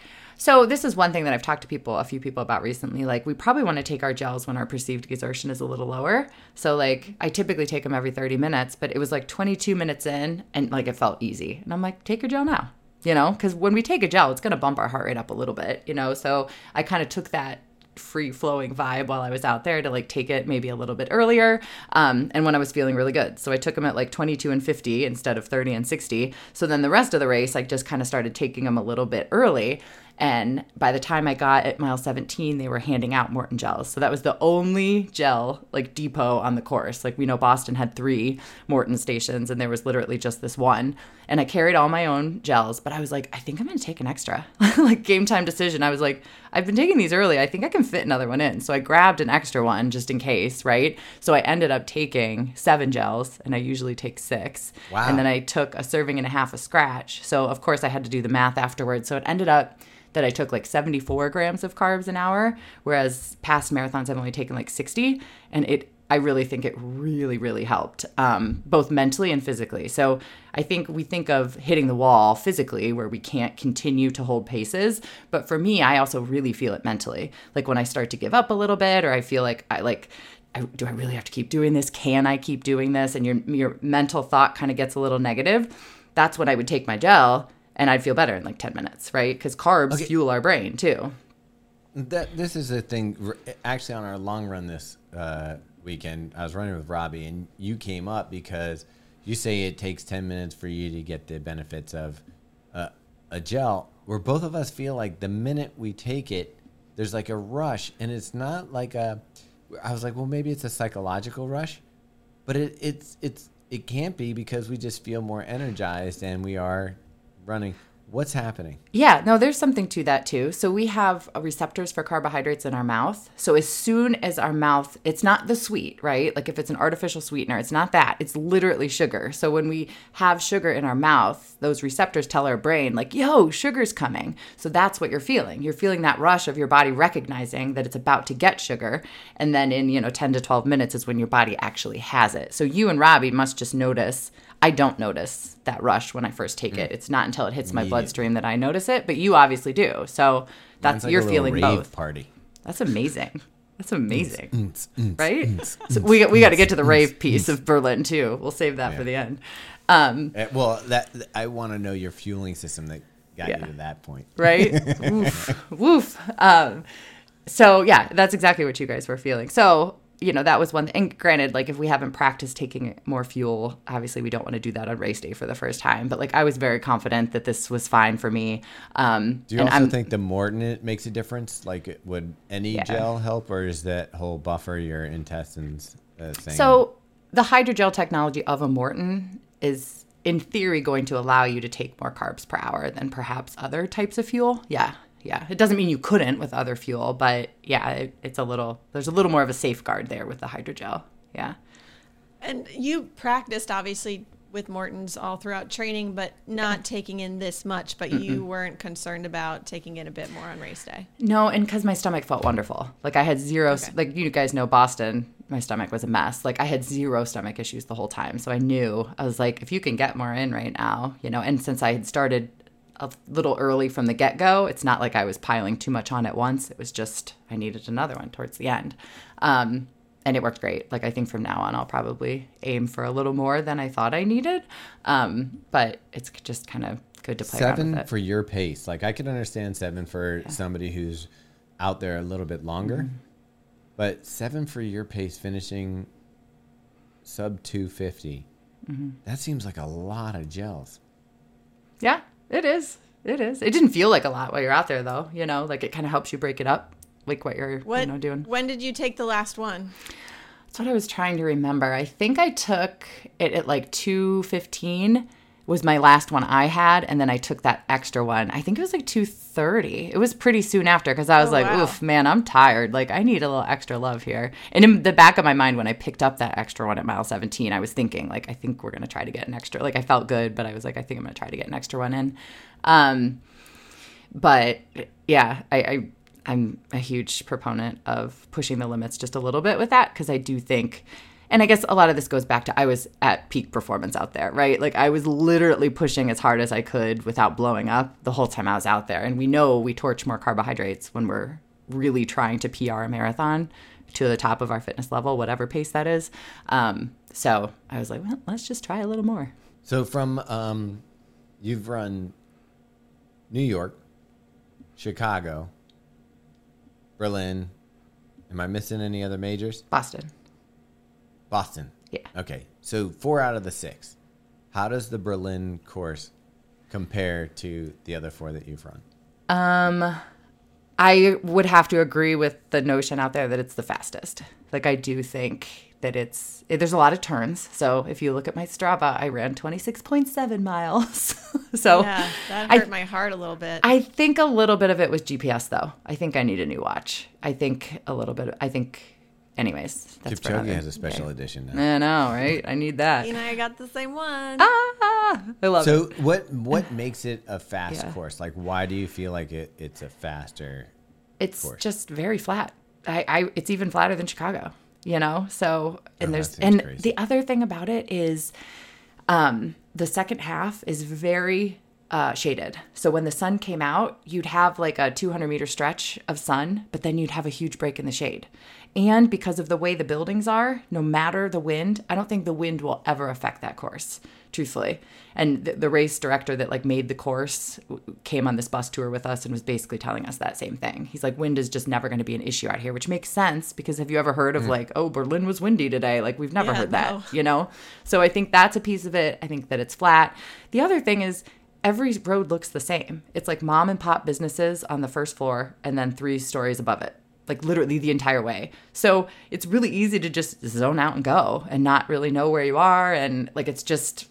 [SPEAKER 3] So this is one thing that I've talked to people, a few people about recently. Like we probably want to take our gels when our perceived exertion is a little lower. So like I typically take them every 30 minutes, but it was like 22 minutes in and like it felt easy. And I'm like, take your gel now. you know, because when we take a gel, it's going to bump our heart rate up a little bit, you know. So I kind of took that free flowing vibe while I was out there to like take it maybe a little bit earlier. Um, and when I was feeling really good. So I took them at like 22 and 50 instead of 30 and 60. So then the rest of the race, I just kind of started taking them a little bit early. And by the time I got at mile 17, they were handing out Maurten gels. So that was the only gel like depot on the course. Like we know Boston had three Maurten stations and there was literally just this one. And I carried all my own gels, but I was like, I think I'm going to take an extra. like game time decision. I was like, I've been taking these early. I think I can fit another one in. So I grabbed an extra one just in case, right? So I ended up taking seven gels and I usually take six.
[SPEAKER 2] Wow.
[SPEAKER 3] And then I took a serving and a half of Skratch. So of course I had to do the math afterwards. So it ended up that I took like 74 grams of carbs an hour, whereas past marathons I've only taken like 60, and it I really think it really really helped, um, both mentally and physically. So I think we think of hitting the wall physically, where we can't continue to hold paces, but for me, I also really feel it mentally. Like when I start to give up a little bit, or I feel like I like. I, do I really have to keep doing this? Can I keep doing this? And your your mental thought kind of gets a little negative. That's when I would take my gel and I'd feel better in like 10 minutes, right? Because carbs
[SPEAKER 2] Okay.
[SPEAKER 3] fuel our brain too.
[SPEAKER 2] That this is a thing. Actually, on our long run this uh, weekend, I was running with Robbie, and you came up because you say it takes ten minutes for you to get the benefits of uh, a gel. Where both of us feel like the minute we take it, there's like a rush, and it's not like a. I was like, well, maybe it's a psychological rush, but it, it's it's it can't be because we just feel more energized and we are running. What's happening?
[SPEAKER 3] Yeah, no, there's something to that too. So we have receptors for carbohydrates in our mouth. So as soon as our mouth, it's not the sweet, right? Like if it's an artificial sweetener, it's not that. It's literally sugar. So when we have sugar in our mouth, those receptors tell our brain like, "Yo, sugar's coming." So that's what you're feeling. You're feeling that rush of your body recognizing that it's about to get sugar, and then in, you know, 10 to 12 minutes is when your body actually has it. So you and Robbie must just notice I don't notice that rush when I first take it. It's not until it hits my bloodstream that I notice it, but you obviously do. So that's
[SPEAKER 2] Mine's like
[SPEAKER 3] you're
[SPEAKER 2] a little
[SPEAKER 3] feeling
[SPEAKER 2] rave
[SPEAKER 3] both.
[SPEAKER 2] party.
[SPEAKER 3] That's amazing. That's amazing.
[SPEAKER 2] Mm,
[SPEAKER 3] right? So we we got to get to the rave piece of Berlin too. We'll save that for the end. Um,
[SPEAKER 2] Uh, well, that I want to know your fueling system that got
[SPEAKER 3] Yeah.
[SPEAKER 2] you to that point.
[SPEAKER 3] right? woof, woof. Um, so yeah, that's exactly what you guys were feeling. So you know that was one thing. And granted, like if we haven't practiced taking more fuel, obviously we don't want to do that on race day for the first time. But like I was very confident that this was fine for me. Um,
[SPEAKER 2] Do you also
[SPEAKER 3] I'm,
[SPEAKER 2] think the Maurten it makes a difference? Like, would any
[SPEAKER 3] Yeah.
[SPEAKER 2] gel help, or is that whole buffer your intestines uh, thing?
[SPEAKER 3] So the hydrogel technology of a Maurten is in theory going to allow you to take more carbs per hour than perhaps other types of fuel. Yeah. Yeah. It doesn't mean you couldn't with other fuel, but yeah, it, it's a little there's a little more of a safeguard there with the hydrogel. Yeah.
[SPEAKER 1] And you practiced obviously with Maurten's all throughout training, but not taking in this much. But you weren't concerned about taking in a bit more on race day.
[SPEAKER 3] No, and because my stomach felt wonderful. Like I had zero,
[SPEAKER 1] Okay.
[SPEAKER 3] like you guys know Boston, my stomach was a mess. Like I had zero stomach issues the whole time. So I knew, I was like, if you can get more in right now, you know, and since I had started a little early from the get go, it's not like I was piling too much on at once. It was just, I needed another one towards the end. Um, and it worked great. Like I think from now on, I'll probably aim for a little more than I thought I needed. Um, but it's just kind of good to play around
[SPEAKER 2] seven
[SPEAKER 3] with it.
[SPEAKER 2] for your pace. Like, I could understand seven for somebody who's out there a little bit longer,
[SPEAKER 3] Mm-hmm.
[SPEAKER 2] but seven for your pace, finishing sub 250.
[SPEAKER 3] Mm-hmm.
[SPEAKER 2] That seems like a lot of gels.
[SPEAKER 3] Yeah, it is. It is. It didn't feel like a lot while you're out there, though. You know, like it kind of helps you break it up, like what you're,
[SPEAKER 1] What
[SPEAKER 3] you know, doing.
[SPEAKER 1] When did you take the last one?
[SPEAKER 3] That's what I was trying to remember. I think I took it at like two fifteen was my last one I had, and then I took that extra one. I think it was like two thirty. It was pretty soon after because I was
[SPEAKER 1] Oh,
[SPEAKER 3] like,
[SPEAKER 1] wow.
[SPEAKER 3] "Oof, man, I'm tired. Like I need a little extra love here." And in the back of my mind, when I picked up that extra one at mile seventeen, I was thinking like, "I think we're gonna try to get an extra." Like I felt good, but I was like, "I think I'm gonna try to get an extra one in." Um, but yeah, I, I I'm a huge proponent of pushing the limits just a little bit with that because I do think, and I guess a lot of this goes back to I was at peak performance out there, right? Like I was literally pushing as hard as I could without blowing up the whole time I was out there, and we know we torch more carbohydrates when we're really trying to PR a marathon to the top of our fitness level, whatever pace that is. Um, so I was like, well, let's just try a little more.
[SPEAKER 2] So from um, you've run New York, Chicago, Berlin. Am I missing any other majors?
[SPEAKER 3] Boston.
[SPEAKER 2] Boston.
[SPEAKER 3] Yeah.
[SPEAKER 2] Okay. So four out of the six. How does the Berlin course compare to the other four that you've run?
[SPEAKER 3] Um, I would have to agree with the notion out there that it's the fastest. Like I do think that it's it, there's a lot of turns. So if you look at my Strava, I ran 26.7 miles. so
[SPEAKER 1] Yeah, that
[SPEAKER 3] I-
[SPEAKER 1] hurt my heart a little bit.
[SPEAKER 3] I think a little bit of it was GPS though. I think I need a new watch. I think a little bit. I think, anyways, that's
[SPEAKER 2] Kipchoge has a special
[SPEAKER 3] day.
[SPEAKER 2] edition now.
[SPEAKER 3] I know, right? I need that.
[SPEAKER 1] you and I got the same one.
[SPEAKER 3] Ah, I love it.
[SPEAKER 2] So what what makes it a fast
[SPEAKER 3] Yeah.
[SPEAKER 2] course? Like why do you feel like it, it's a faster?
[SPEAKER 3] It's
[SPEAKER 2] course.
[SPEAKER 3] just very flat. I, I it's even flatter than Chicago, you know? So and
[SPEAKER 2] Oh,
[SPEAKER 3] there's and
[SPEAKER 2] crazy.
[SPEAKER 3] the other thing about it is um the second half is very uh, shaded. So when the sun came out, you'd have like a 200 meter stretch of sun, but then you'd have a huge break in the shade. And because of the way the buildings are, no matter the wind, I don't think the wind will ever affect that course, truthfully. And the, the race director that like made the course w- came on this bus tour with us and was basically telling us that same thing. He's like, wind is just never going to be an issue out here, which makes sense because have you ever heard of mm. like, oh, Berlin was windy today? Like we've never
[SPEAKER 1] Yeah,
[SPEAKER 3] heard that
[SPEAKER 1] no.
[SPEAKER 3] you know? So I think that's a piece of it. I think that it's flat. The other thing is every road looks the same. It's like mom and pop businesses on the first floor and then three stories above it. Like literally the entire way. So it's really easy to just zone out and go and not really know where you are and like it's just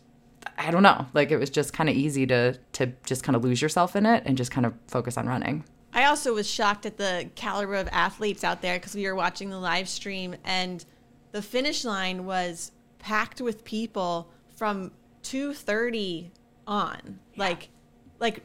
[SPEAKER 3] I don't know. Like it was just kind of easy to to just kind of lose yourself in it and just kind of focus on running.
[SPEAKER 1] I also was shocked at the caliber of athletes out there because we were watching the live stream and the finish line was packed with people from 2:30 on. Like like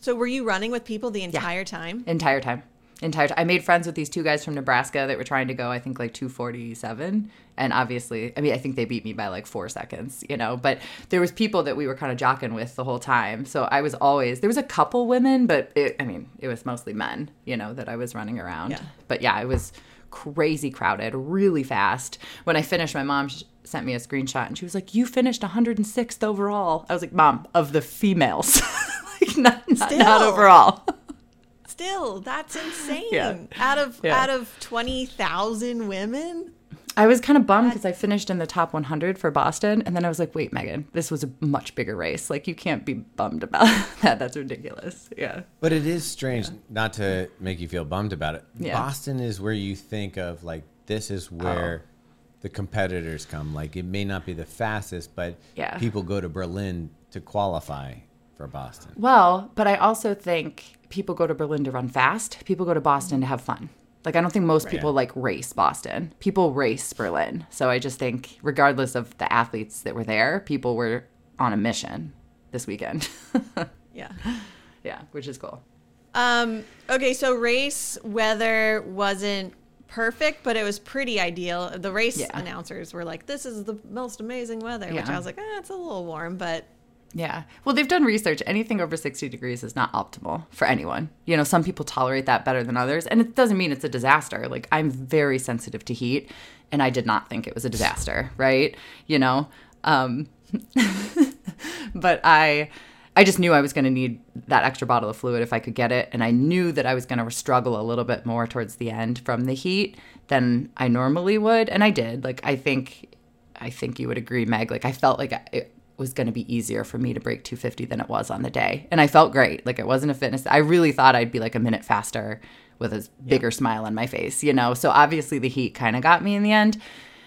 [SPEAKER 1] so were you running with people the entire time?
[SPEAKER 3] entire time entire time i made friends with these two guys from nebraska that were trying to go i think like 247 and obviously i mean i think they beat me by like four seconds you know? But there was people that we were kind of jocking with the whole time. So i was always there was a couple women but it, i mean it was mostly men you know that i was running around.
[SPEAKER 1] Yeah.
[SPEAKER 3] but yeah it was crazy crowded really fast. When i finished my mom sh- sent me a screenshot and she was like you finished 106th overall. I was like mom of the females. Like not, not, not overall
[SPEAKER 1] Still, that's insane.
[SPEAKER 3] Yeah.
[SPEAKER 1] Out of
[SPEAKER 3] Yeah.
[SPEAKER 1] out of 20,000 women?
[SPEAKER 3] I was kind of bummed because I finished in the top 100 for Boston, and then I was like, "Wait, Meghann, this was a much bigger race. Like, you can't be bummed about that. That's ridiculous." Yeah,
[SPEAKER 2] But it is strange not to make you feel bummed about it.
[SPEAKER 3] Yeah. Oh.
[SPEAKER 2] Boston is where you think of like this is where oh. the competitors come. Like it may not be the fastest, but
[SPEAKER 3] Yeah.
[SPEAKER 2] people go to Berlin to qualify for Boston.
[SPEAKER 3] Well, but I also think people go to Berlin to run fast. People go to Boston to have fun. Like, I don't think most people like race Boston. People race Berlin. So I just think, regardless of the athletes that were there, people were on a mission this weekend.
[SPEAKER 1] Yeah.
[SPEAKER 3] yeah, which is cool.
[SPEAKER 1] Um, okay, so race weather wasn't perfect, but it was pretty ideal. The race
[SPEAKER 3] Yeah.
[SPEAKER 1] announcers were like, "This is the most amazing weather," which I was like, eh, "It's a little warm," but
[SPEAKER 3] Yeah. Well, they've done research. Anything over 60 degrees is not optimal for anyone. You know, some people tolerate that better than others. And it doesn't mean it's a disaster. Like, I'm very sensitive to heat, and I did not think it was a disaster, right? You know? Um, but I. I just knew I was going to need that extra bottle of fluid if I could get it. And I knew that I was going to struggle a little bit more towards the end from the heat than I normally would. And I did. Like, I think I think you would agree, Meg. Like I felt like was going to be easier for me to break 250 than it was on the day, and I felt great. Like it wasn't a fitness. I really thought I'd be like a minute faster with a bigger smile on my face, you know. So obviously the heat kind of got me in the end.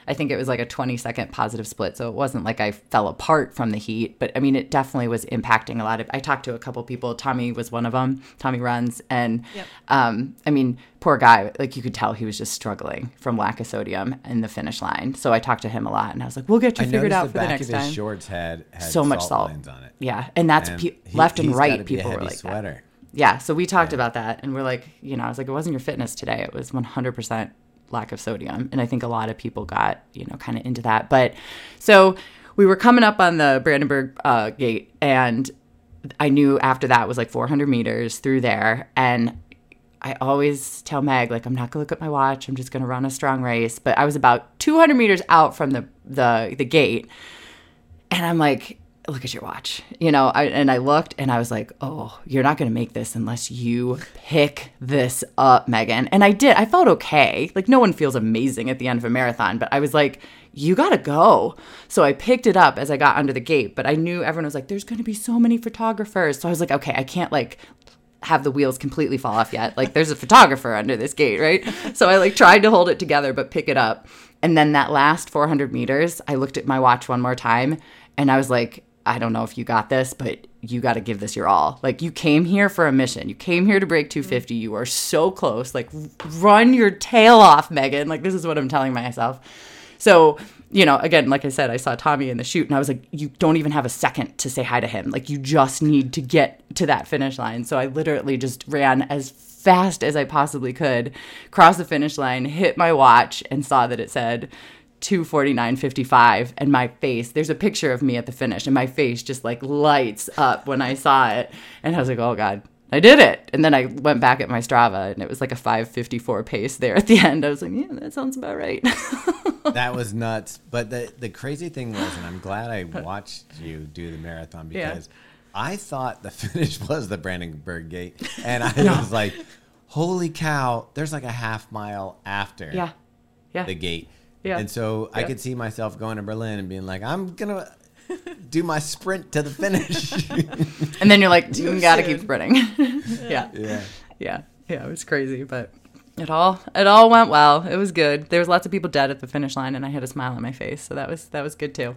[SPEAKER 3] I think it was like a 20 second positive split, so it wasn't like I fell apart from the heat, but I mean it definitely was impacting a lot of. I talked to a couple people. Tommy was one of them. Tommy runs, and
[SPEAKER 1] Yep.
[SPEAKER 3] um, I mean, poor guy, like you could tell he was just struggling from lack of sodium in the finish line. So I talked to him a lot and I was like, we'll get you
[SPEAKER 2] I
[SPEAKER 3] figured out
[SPEAKER 2] the
[SPEAKER 3] for the next
[SPEAKER 2] of his
[SPEAKER 3] time.
[SPEAKER 2] shorts had, had
[SPEAKER 3] so much salt.
[SPEAKER 2] lines on it.
[SPEAKER 3] Yeah. And that's
[SPEAKER 2] And
[SPEAKER 3] pe-
[SPEAKER 2] he-
[SPEAKER 3] left and right.
[SPEAKER 2] gotta be a
[SPEAKER 3] People were
[SPEAKER 2] heavy
[SPEAKER 3] like, that.
[SPEAKER 2] sweater.
[SPEAKER 3] yeah. So we talked about that and we're like, you know, I was like, it wasn't your fitness today. It was 100% lack of sodium. And I think a lot of people got, you know, kind of into that. But so we were coming up on the Brandenburg uh, gate and I knew after that was like 400 meters through there. And I always tell Meg, like, I'm not gonna look at my watch. I'm just gonna run a strong race. But I was about 200 meters out from the the the gate, and I'm like, look at your watch. You know, I, and I looked and I was like, oh, you're not going to make this unless you pick this up, Meghann. And I did. I felt okay. Like, no one feels amazing at the end of a marathon, but I was like, you got to go. So I picked it up as I got under the gate, but I knew everyone was like, there's going to be so many photographers. So I was like, okay, I can't like have the wheels completely fall off yet. Like there's a photographer under this gate, right? So I like tried to hold it together but pick it up. And then that last 400 meters, I looked at my watch one more time and I was like, I don't know if you got this, but you got to give this your all. Like you came here for a mission. You came here to break mm-hmm. 250. You are so close. Like run your tail off, Meghann. Like this is what I'm telling myself. So, you know, again, like I said, I saw Tommy in the shoot and I was like, you don't even have a second to say hi to him. Like you just need to get to that finish line. So I literally just ran as fast as I possibly could, crossed the finish line, hit my watch and saw that it said 249.55 and my face there's a picture of me at the finish and my face just like lights up when i saw it. And i was like oh god i did it. And then i went back at my strava and it was like a 554 pace there at the end. I was like yeah that sounds about right.
[SPEAKER 2] That was nuts. But the the crazy thing was and i'm glad i watched you do the marathon
[SPEAKER 3] Yeah.
[SPEAKER 2] because i thought the finish was the brandenburg gate. And i was like holy cow there's like a half mile after
[SPEAKER 3] yeah. Yeah.
[SPEAKER 2] the gate.
[SPEAKER 3] Yeah.
[SPEAKER 2] And so I could see myself going to Berlin and being like, I'm gonna do my sprint to the finish.
[SPEAKER 3] and then you're like you gotta keep
[SPEAKER 1] soon.
[SPEAKER 3] sprinting yeah
[SPEAKER 2] yeah.
[SPEAKER 3] yeah yeah it was crazy but it all it all went well it was good there was lots of people dead at the finish line and i had a smile on my face so that was that was good too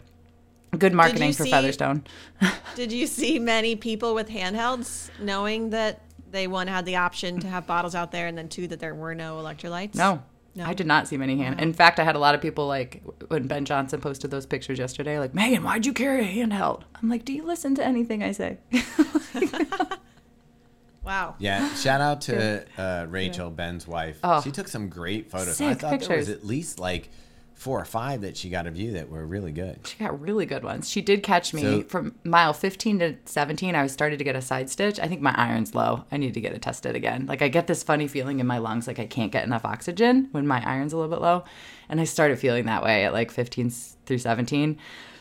[SPEAKER 3] good marketing for
[SPEAKER 1] see-
[SPEAKER 3] featherstone
[SPEAKER 1] Did you see many people with handhelds knowing that they one had the option to have bottles out there and then two that there were no electrolytes?
[SPEAKER 3] no
[SPEAKER 1] No.
[SPEAKER 3] I did not see many hand. In fact, I had a lot of people like when Ben Johnson posted those pictures yesterday, like, Meghann, why'd you carry a handheld? I'm like, do you listen to anything I say?
[SPEAKER 1] Wow.
[SPEAKER 2] Yeah. Shout out to uh, Rachel, Ben's wife.
[SPEAKER 3] Oh.
[SPEAKER 2] She took some great photos. I
[SPEAKER 3] Sick
[SPEAKER 2] thought there was
[SPEAKER 3] pictures.
[SPEAKER 2] at least like four or five that she got a view that were really good.
[SPEAKER 3] She got really good ones. She did catch me
[SPEAKER 2] So-
[SPEAKER 3] from mile 15 to 17. I was started to get a side stitch. I think my iron's low. I need to get it tested again. Like I get this funny feeling in my lungs, like I can't get enough oxygen when my iron's a little bit low, and I started feeling that way at like 15 through 17.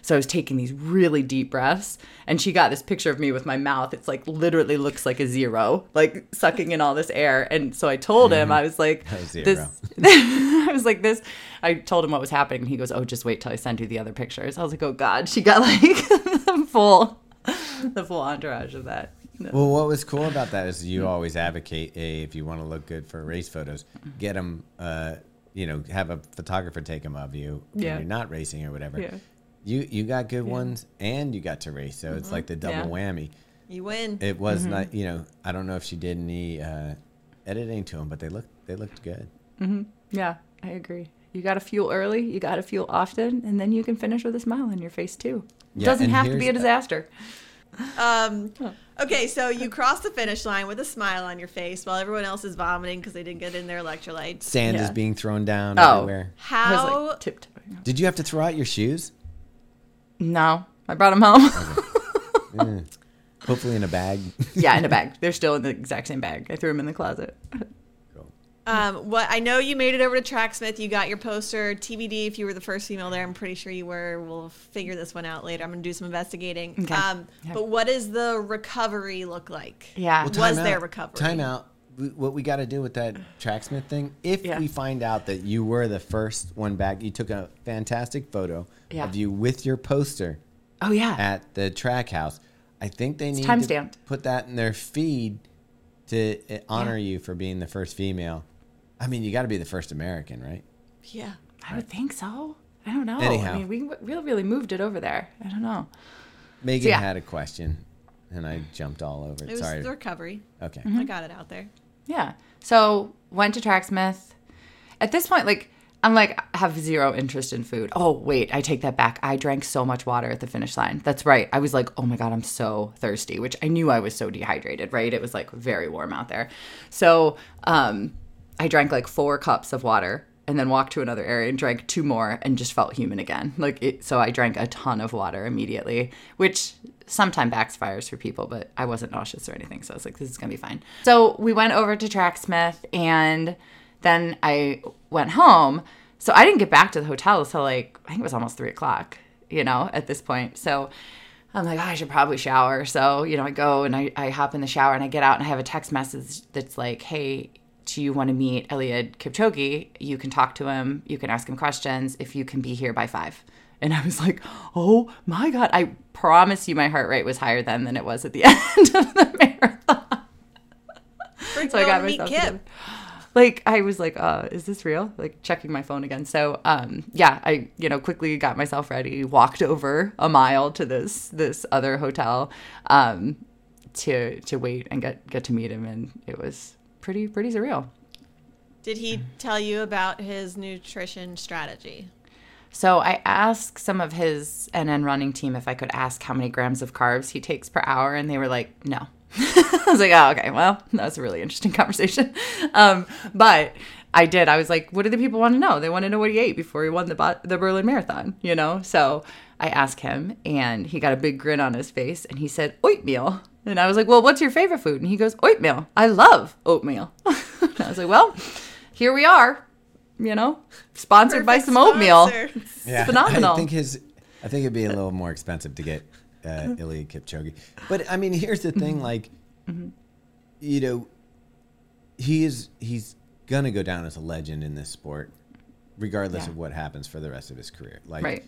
[SPEAKER 3] So I was taking these really deep breaths, and she got this picture of me with my mouth. It's like literally looks like a zero, like sucking in all this air. And so I told him, I was like,
[SPEAKER 2] A zero.
[SPEAKER 3] this I was like this. I told him what was happening, and he goes, "Oh, just wait till I send you the other pictures." I was like, "Oh God!" She got like the full, the full entourage of that. No.
[SPEAKER 2] Well, what was cool about that is you always advocate, hey, if you want to look good for race photos, get them, uh, you know, have a photographer take them of you when
[SPEAKER 3] Yeah.
[SPEAKER 2] you're not racing or whatever.
[SPEAKER 3] Yeah.
[SPEAKER 2] You you got good ones and you got to race, so it's like the double
[SPEAKER 3] Yeah.
[SPEAKER 2] whammy.
[SPEAKER 1] You win.
[SPEAKER 2] It was
[SPEAKER 3] Mm-hmm.
[SPEAKER 2] not, you know, I don't know if she did any uh, editing to them, but they looked they looked good.
[SPEAKER 3] Yeah, I agree. You got to fuel early. You got to fuel often, and then you can finish with a smile on your face too. It
[SPEAKER 2] Yeah,
[SPEAKER 3] doesn't have to be a disaster.
[SPEAKER 1] Um, okay, so you cross the finish line with a smile on your face while everyone else is vomiting because they didn't get in their electrolytes.
[SPEAKER 2] Sand is being thrown down
[SPEAKER 3] Oh.
[SPEAKER 2] everywhere.
[SPEAKER 3] I
[SPEAKER 1] How
[SPEAKER 3] was like tiptoeing.
[SPEAKER 2] Did you have to throw out your shoes?
[SPEAKER 3] No, I brought them home.
[SPEAKER 2] Hopefully in a bag.
[SPEAKER 3] yeah, in a bag. They're still in the exact same bag. I threw them in the closet.
[SPEAKER 1] Um, what I know you made it over to Tracksmith. You got your poster. TBD if you were the first female there. I'm pretty sure you were. We'll figure this one out later. I'm gonna do some investigating.
[SPEAKER 3] Okay.
[SPEAKER 1] Um,
[SPEAKER 3] Yeah.
[SPEAKER 1] But what does the recovery look like?
[SPEAKER 3] Yeah.
[SPEAKER 2] Well,
[SPEAKER 1] Was
[SPEAKER 2] time
[SPEAKER 1] there recovery?
[SPEAKER 2] Time out. We- What we got to do with that tracksmith thing, if
[SPEAKER 3] Yeah.
[SPEAKER 2] we find out that you were the first one back, you took a fantastic photo
[SPEAKER 3] Yeah.
[SPEAKER 2] of you with your poster
[SPEAKER 3] oh yeah.
[SPEAKER 2] at the track house. I think they need to
[SPEAKER 3] time-stamped.
[SPEAKER 2] put that in their feed to uh, honor you for being the first female. I mean, you got to be the first American, right?
[SPEAKER 1] Yeah.
[SPEAKER 3] I would think so. I don't know.
[SPEAKER 2] Anyhow.
[SPEAKER 3] I mean, we w- really, really moved it over there. I don't know.
[SPEAKER 2] Megan
[SPEAKER 3] yeah.
[SPEAKER 2] had a question, and I jumped all over
[SPEAKER 1] It
[SPEAKER 2] it.
[SPEAKER 1] was
[SPEAKER 2] Sorry.
[SPEAKER 1] the recovery.
[SPEAKER 2] Okay.
[SPEAKER 3] Mm-hmm.
[SPEAKER 1] I got it out there.
[SPEAKER 3] Yeah. So went to Tracksmith. At this point, like I'm like I have zero interest in food. Oh wait, I take that back. I drank so much water at the finish line. That's right. I was like, oh my god, I'm so thirsty, which I knew I was so dehydrated. Right? It was like very warm out there. So um, I drank like four cups of water. And then walked to another area and drank two more and just felt human again. Like it, so I drank a ton of water immediately, which sometimes backfires for people, but I wasn't nauseous or anything. So I was like, this is going to be fine. So we went over to Tracksmith and then I went home. So I didn't get back to the hotel until like, I think it was almost three o'clock, you know, at this point. So I'm like, oh, I should probably shower. So, you know, I go and I, I hop in the shower and I get out and I have a text message that's like, hey, do you want to meet Eliud Kipchoge? You can talk to him. You can ask him questions if you can be here by five. And I was like, oh my God. I promise you my heart rate was higher then than it was at the end of the marathon.
[SPEAKER 1] We're
[SPEAKER 3] So I got myself
[SPEAKER 1] Kip.
[SPEAKER 3] Like I was like, uh, is this real? Like checking my phone again. So um yeah, I you know quickly got myself ready, walked over a mile to this this other hotel um to to wait and get get to meet him and it was pretty pretty surreal.
[SPEAKER 1] Did he tell you about his nutrition strategy?
[SPEAKER 3] So I asked some of his NN running team if I could ask how many grams of carbs he takes per hour, and they were like, no. I was like, oh, okay, well, that was a really interesting conversation. Um, but I did. I was like, what do the people want to know? They want to know what he ate before he won the the Berlin Marathon, you know? So I asked him, and he got a big grin on his face, and he said, oatmeal. And I was like, well, what's your favorite food? And he goes, oatmeal. I love oatmeal. I was like, well, here we are, you know, sponsored by
[SPEAKER 1] Perfect
[SPEAKER 3] some oatmeal.
[SPEAKER 1] sponsor.
[SPEAKER 2] Yeah,
[SPEAKER 3] phenomenal.
[SPEAKER 2] I think his, I think it'd be a little more expensive to get uh, Eliud Kipchoge. But I mean, here's the
[SPEAKER 3] Mm-hmm.
[SPEAKER 2] thing: like, you know, he is he's gonna go down as a legend in this sport, regardless
[SPEAKER 3] Yeah.
[SPEAKER 2] of what happens for the rest of his career. Like,
[SPEAKER 3] Right.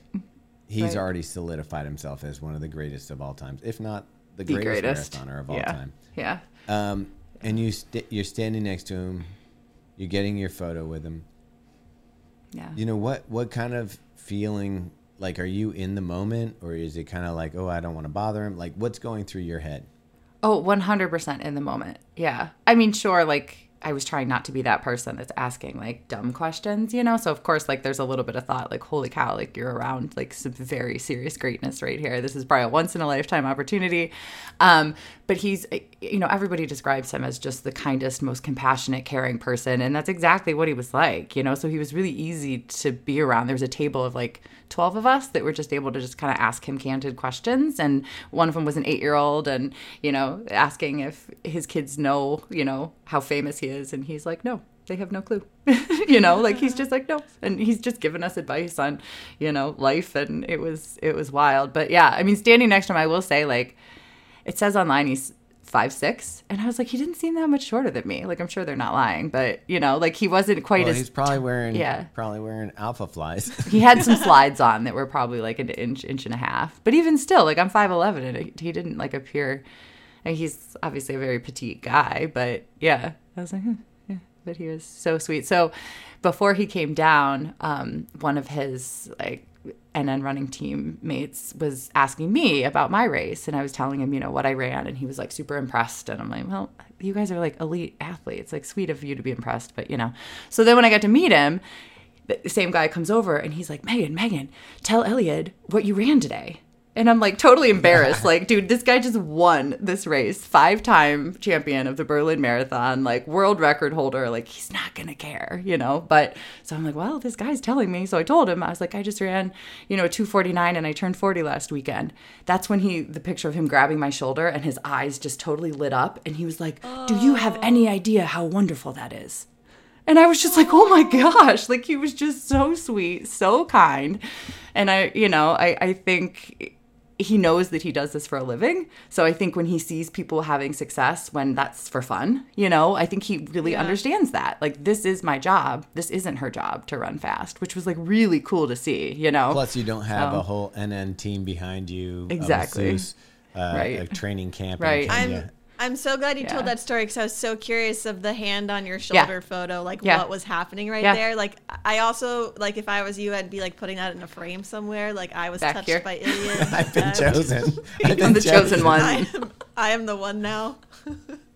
[SPEAKER 2] he's
[SPEAKER 3] Right.
[SPEAKER 2] already solidified himself as one of the greatest of all times, if not the,
[SPEAKER 3] The
[SPEAKER 2] greatest,
[SPEAKER 3] greatest.
[SPEAKER 2] marathoner of all
[SPEAKER 3] yeah.
[SPEAKER 2] time.
[SPEAKER 3] Yeah.
[SPEAKER 2] Um, and you st- you're standing next to him, you're getting your photo with him.
[SPEAKER 3] Yeah.
[SPEAKER 2] You know what? What kind of feeling? Like, are you in the moment, or is it kind of like, oh, I don't want to bother him? Like, what's going through your head?
[SPEAKER 3] Oh, 100% in the moment. Yeah. I mean, sure, like I was trying not to be that person that's asking like dumb questions, you know? So, of course, like there's a little bit of thought like, holy cow, like you're around like some very serious greatness right here. This is probably a once in a lifetime opportunity. Um, but he's, you know, everybody describes him as just the kindest, most compassionate, caring person. And that's exactly what he was like, you know? So he was really easy to be around. There was a table of like 12 of us that were just able to just kind of ask him candid questions. And one of them was an eight year old and, you know, asking if his kids know, you know, how famous he is. And he's like, no, they have no clue. you know, like he's just like, no. And he's just given us advice on, you know, life. And it was, it was wild. But yeah, I mean, standing next to him, I will say, like, it says online he's five six and i was like he didn't seem that much shorter than me like i'm sure they're not lying but you know like he wasn't quite
[SPEAKER 2] Well,
[SPEAKER 3] as
[SPEAKER 2] he's probably wearing,
[SPEAKER 3] yeah.
[SPEAKER 2] probably wearing Alphaflys.
[SPEAKER 3] he had some slides on that were probably like an inch, inch and a half. But even still, like I'm 5'11 and it- he didn't like appear. And he's obviously a very petite guy, but yeah, I was like, hmm, yeah, but he was so sweet. So before he came down, um, one of his like NN running teammates was asking me about my race, and I was telling him, you know, what I ran, and he was like super impressed. And I'm like, well, you guys are like elite athletes. Like, sweet of you to be impressed, but you know. So then when I got to meet him, the same guy comes over and he's like, Meghann, Meghann, tell Eliud what you ran today. And I'm like totally embarrassed. like, dude, this guy just won this race, five time champion of the Berlin Marathon, like world record holder. Like, he's not going to care, you know? But so I'm like, well, this guy's telling me. So I told him, I was like, I just ran, you know, 249 and I turned 40 last weekend. That's when he, the picture of him grabbing my shoulder and his eyes just totally lit up. And he was like, Do you have any idea how wonderful that is? And I was just like, oh my gosh, like he was just so sweet, so kind. And I, you know, I, I think he knows that he does this for a living. So I think when he sees people having success when that's for fun, you know, I think he really
[SPEAKER 1] Yeah.
[SPEAKER 3] understands that. Like, this is my job. This isn't her job to run fast, which was like really cool to see, you know?
[SPEAKER 2] Plus, you don't have
[SPEAKER 3] So-
[SPEAKER 2] a whole NN team behind you. of
[SPEAKER 3] Exactly.
[SPEAKER 2] Zeus, uh,
[SPEAKER 3] Right.
[SPEAKER 2] A training camp.
[SPEAKER 3] Right.
[SPEAKER 2] In
[SPEAKER 1] I'm
[SPEAKER 2] Kenya.
[SPEAKER 1] I'm so glad you
[SPEAKER 3] Yeah.
[SPEAKER 1] told that story because I was so curious of the hand on your
[SPEAKER 3] Yeah.
[SPEAKER 1] shoulder photo, like
[SPEAKER 3] Yeah.
[SPEAKER 1] what was happening right
[SPEAKER 3] Yeah.
[SPEAKER 1] there. Like I also like if I was you, I'd be like putting that in a frame somewhere. Like I was
[SPEAKER 3] Back
[SPEAKER 1] touched
[SPEAKER 3] here.
[SPEAKER 1] by Eliud.
[SPEAKER 2] I've been
[SPEAKER 1] Um,
[SPEAKER 2] chosen. I've been
[SPEAKER 3] I'm the chosen one.
[SPEAKER 1] I am, I am the one now.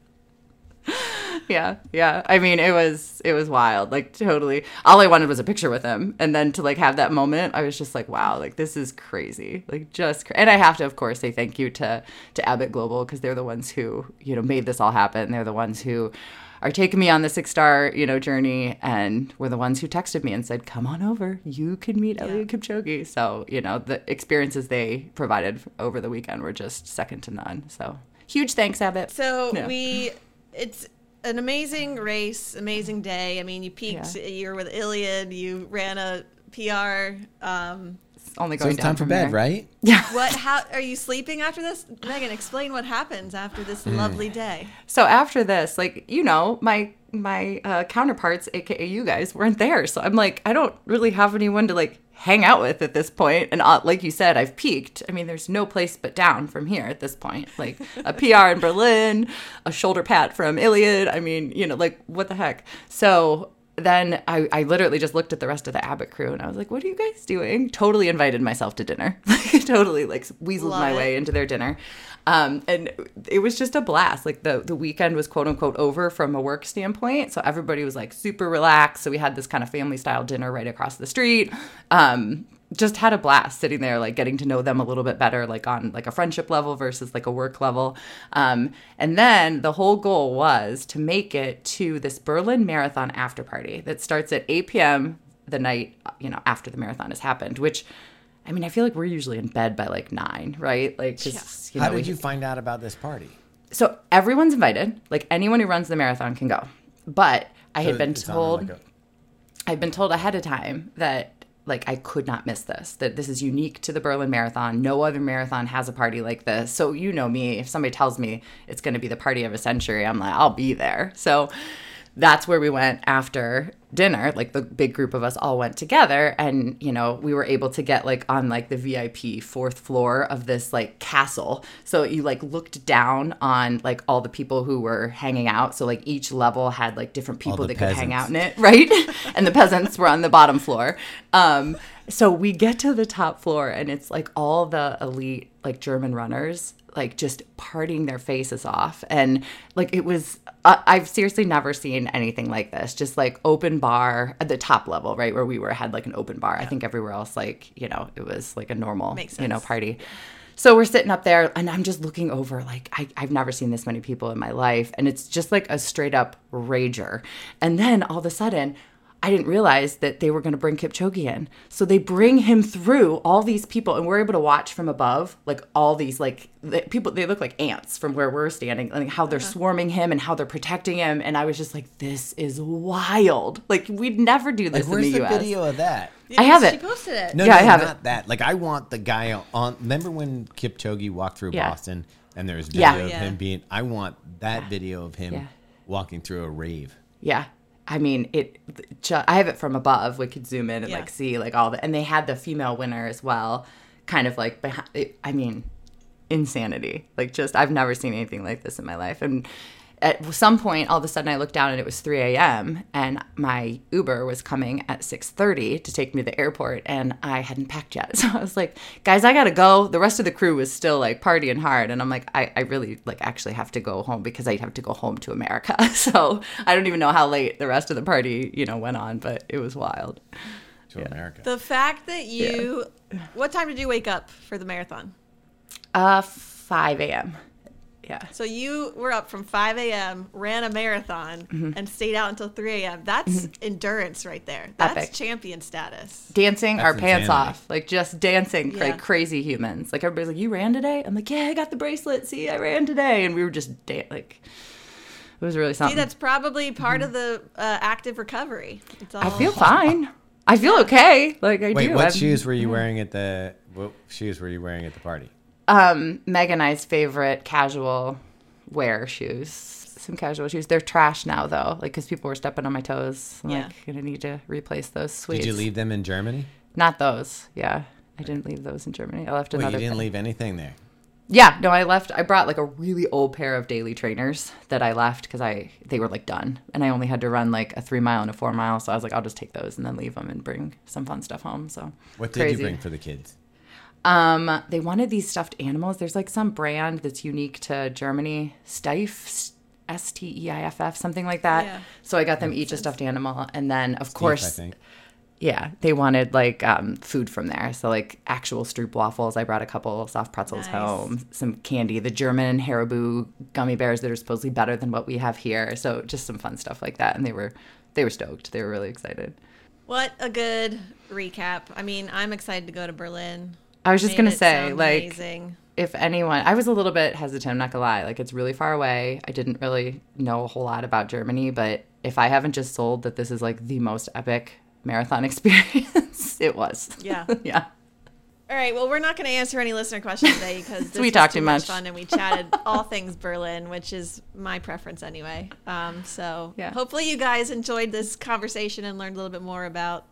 [SPEAKER 3] yeah yeah. I mean it was it was wild like totally. All i wanted was a picture with him and then to like have that moment i was just like wow like this is crazy. Like just cra- and i have to of course say thank you to to abbott global because they're the ones who you know made this all happen. They're the ones who are taking me on the six star you know journey and were the ones who texted me and said come on over. You can meet
[SPEAKER 1] Yeah.
[SPEAKER 3] Eliud Kipchoge. So you know the experiences they provided over the weekend were just second to none. So huge thanks Abbott.
[SPEAKER 1] So
[SPEAKER 3] Yeah.
[SPEAKER 1] we, it's an amazing race, amazing day. I mean, you peaked.
[SPEAKER 3] Yeah.
[SPEAKER 1] You're with Eliud. You ran a PR. Um,
[SPEAKER 3] only
[SPEAKER 2] So
[SPEAKER 3] going
[SPEAKER 2] it's time for bed,
[SPEAKER 3] here.
[SPEAKER 2] right?
[SPEAKER 3] Yeah.
[SPEAKER 1] What? How are you sleeping after this, Meghann? Explain what happens after this
[SPEAKER 2] Hmm.
[SPEAKER 1] lovely day.
[SPEAKER 3] So after this, like you know, my my uh, counterparts, aka you guys, weren't there. So I'm like, I don't really have anyone to like hang out with at this point. And uh, like you said, I've peaked. I mean, there's no place but down from here at this point. Like a PR in Berlin, a shoulder pat from Eliud. I mean, you know, like what the heck. So then I, I literally just looked at the rest of the Abbott crew and I was like, what are you guys doing? Totally invited myself to dinner. Like, totally like weaseled
[SPEAKER 1] Love
[SPEAKER 3] my
[SPEAKER 1] it.
[SPEAKER 3] way into their dinner. Um, and it was just a blast. Like the, the weekend was quote unquote over from a work standpoint. So everybody was like super relaxed. So we had this kind of family style dinner right across the street. Um, just had a blast sitting there, like getting to know them a little bit better, like on like a friendship level versus like a work level. Um, and then the whole goal was to make it to this Berlin Marathon after party that starts at 8 p.m. the night you know after the marathon has happened. Which, I mean, I feel like we're usually in bed by like nine, right? Like, 'cause, you know,
[SPEAKER 2] How did
[SPEAKER 3] we-
[SPEAKER 2] you find out about this party?
[SPEAKER 3] so everyone's invited. Like anyone who runs the marathon can go. But I had been told
[SPEAKER 2] like a-
[SPEAKER 3] I'd been told ahead of time that like I could not miss this. That this is unique to the Berlin Marathon. No other marathon has a party like this. So you know me, if somebody tells me it's going to be the party of a century, I'm like I'll be there. So that's where we went after dinner. Like the big group of us all went together and you know we were able to get like on like the vip fourth floor of this like castle. So you like looked down on like all the people who were hanging out. So like each level had like different people that could hang out in it right? And the peasants were on the bottom floor. Um so we get to the top floor and it's like all the elite like german runners like just partying their faces off. And like it was uh, i've seriously never seen anything like this. Just like open bar at the top level right where we were had like an open bar. I think everywhere else like you know it was like a normal you know party. So we're sitting up there and i'm just looking over like I, i've never seen this many people in my life. And it's just like a straight up rager. And then all of a sudden I didn't realize that they were going to bring Kipchoge in. So they bring him through all these people, and we're able to watch from above, like all these like the people. They look like ants from where we're standing, like how they're uh-huh. swarming him and how they're protecting him. And I was just like, "This is wild! Like we'd never do this
[SPEAKER 2] Like, where's
[SPEAKER 3] in the,
[SPEAKER 2] the
[SPEAKER 3] U.S."
[SPEAKER 2] video of that?
[SPEAKER 3] I have
[SPEAKER 1] She
[SPEAKER 3] it.
[SPEAKER 1] posted it.
[SPEAKER 2] No,
[SPEAKER 3] Yeah,
[SPEAKER 2] no,
[SPEAKER 3] I have it.
[SPEAKER 2] not that. Like, I want the guy on. Remember when Kipchoge walked through
[SPEAKER 3] Yeah.
[SPEAKER 2] Boston and there was video
[SPEAKER 3] Yeah.
[SPEAKER 2] of
[SPEAKER 1] Yeah.
[SPEAKER 2] him being. I want that video of him
[SPEAKER 3] Yeah.
[SPEAKER 2] walking through a rave.
[SPEAKER 3] Yeah. I mean, it. I have it from above. We could zoom in and
[SPEAKER 1] Yeah.
[SPEAKER 3] like see like all the, and they had the female winner as well, kind of like behind. I mean, insanity. Like just I've never seen anything like this in my life. And at some point, all of a sudden, I looked down and it was 3 a.m. and my Uber was coming at 6:30 to take me to the airport, and I hadn't packed yet. So I was like, "Guys, I gotta go." The rest of the crew was still like partying hard, and I'm like, I, I really like actually have to go home because I have to go home to America. So I don't even know how late the rest of the party, you know, went on, but it was wild.
[SPEAKER 2] To America.
[SPEAKER 1] The fact that you, what time did you wake up for the marathon?
[SPEAKER 3] Uh, 5 a.m. Yeah.
[SPEAKER 1] So you were up from 5 a.m., ran a marathon,
[SPEAKER 3] Mm-hmm.
[SPEAKER 1] and stayed out until 3 a.m. That's endurance right there. That's
[SPEAKER 3] Epic.
[SPEAKER 1] champion status.
[SPEAKER 3] dancing
[SPEAKER 2] That's
[SPEAKER 3] our pants off, like just dancing
[SPEAKER 1] Yeah.
[SPEAKER 3] like crazy humans. Like everybody's like, "You ran today?" I'm like, "Yeah, I got the bracelet. See, I ran today," and we were just da- like, it was really
[SPEAKER 1] See,
[SPEAKER 3] something.
[SPEAKER 1] that's probably part of the uh, active recovery. It's all,
[SPEAKER 3] I feel fine. I feel okay. Like I
[SPEAKER 2] Wait,
[SPEAKER 3] do.
[SPEAKER 2] what
[SPEAKER 3] I'm-
[SPEAKER 2] shoes were you wearing at the? What shoes were you wearing at the party?
[SPEAKER 3] Um, Meg and I's favorite casual wear shoes. Some casual shoes. They're trash now though, like because people were stepping on my toes. I'm
[SPEAKER 1] Yeah.
[SPEAKER 3] like, gonna need to replace those sweets.
[SPEAKER 2] Did you leave them in Germany?
[SPEAKER 3] Not those. Yeah, I didn't leave those in Germany. I left
[SPEAKER 2] Wait,
[SPEAKER 3] another.
[SPEAKER 2] you didn't
[SPEAKER 3] pair.
[SPEAKER 2] leave anything there.
[SPEAKER 3] Yeah, no, I left. I brought like a really old pair of daily trainers that I left because I they were like done, and I only had to run like a three mile and a four mile. So I was like, I'll just take those and then leave them and bring some fun stuff home. So
[SPEAKER 2] What did you bring for the kids?
[SPEAKER 3] Um, they wanted these stuffed animals. There's like some brand that's unique to Germany, Steiff, S T E I F F, something like that.
[SPEAKER 1] Yeah.
[SPEAKER 3] So I got them each a stuffed animal, and then of course,
[SPEAKER 2] I think.
[SPEAKER 3] yeah, they wanted like um, food from there. So like actual Stroop waffles. I brought a couple soft pretzels
[SPEAKER 1] Nice.
[SPEAKER 3] home, some candy, the German Haribo gummy bears that are supposedly better than what we have here. So just some fun stuff like that, and they were they were stoked. They were really excited.
[SPEAKER 1] What a good recap. I mean, I'm excited to go to Berlin.
[SPEAKER 3] I was just gonna say like.
[SPEAKER 1] amazing.
[SPEAKER 3] if anyone i was a little bit hesitant i'm not gonna lie like it's really far away i didn't really know a whole lot about germany but if i haven't just sold that this is like the most epic marathon experience it was
[SPEAKER 1] Yeah.
[SPEAKER 3] yeah
[SPEAKER 1] All right. Well, we're not going to answer any listener questions today because
[SPEAKER 3] We talked too much.
[SPEAKER 1] fun and we chatted all things Berlin, which is my preference anyway. Um, so
[SPEAKER 3] Yeah.
[SPEAKER 1] hopefully you guys enjoyed this conversation and learned a little bit more about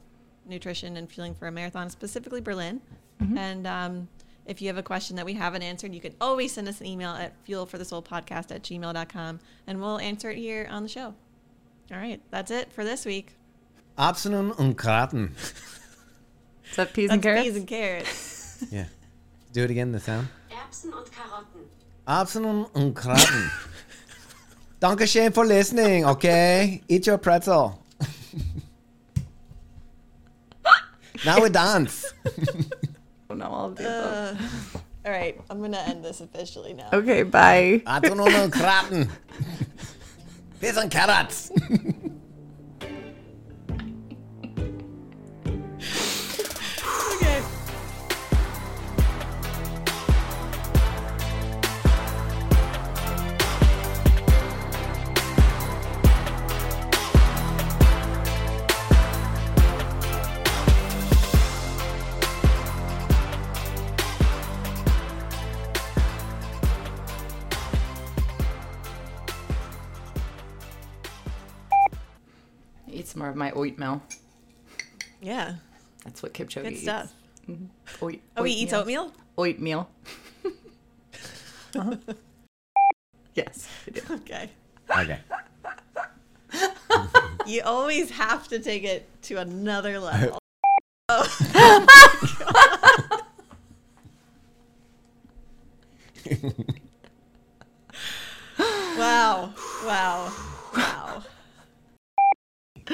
[SPEAKER 1] nutrition and fueling for a marathon, specifically Berlin.
[SPEAKER 3] Mm-hmm.
[SPEAKER 1] And um, if you have a question that we haven't answered, you can always send us an email at fuelforthesolepodcast at gmail.com and we'll answer it here on the show. All right. That's it for this week.
[SPEAKER 2] Absinen und Kraten.
[SPEAKER 3] Is that peas
[SPEAKER 1] That's
[SPEAKER 3] and carrots?
[SPEAKER 1] peas and carrots.
[SPEAKER 2] Yeah. Do it again, the sound.
[SPEAKER 4] Erbsen und Karotten.
[SPEAKER 2] Absinen und Kraten. Dankeschön for listening, okay? Eat your pretzel. now we dance.
[SPEAKER 3] Oh, no, all of the above.
[SPEAKER 1] Uh, all right. I'm going to end this officially now.
[SPEAKER 3] Okay, bye.
[SPEAKER 2] Absinen und Kraten. Peas and carrots.
[SPEAKER 3] more of my oatmeal.
[SPEAKER 1] Yeah.
[SPEAKER 3] That's what Kipchoge
[SPEAKER 1] Good
[SPEAKER 3] eats.
[SPEAKER 1] stuff. Mm-hmm.
[SPEAKER 3] Oat,
[SPEAKER 1] Oh, he eats oatmeal?
[SPEAKER 3] Oatmeal. Uh-huh. Yes, I do.
[SPEAKER 1] Okay.
[SPEAKER 2] Okay.
[SPEAKER 1] You always have to take it to another level. Oh. wow. Wow. Wow.
[SPEAKER 3] Uh,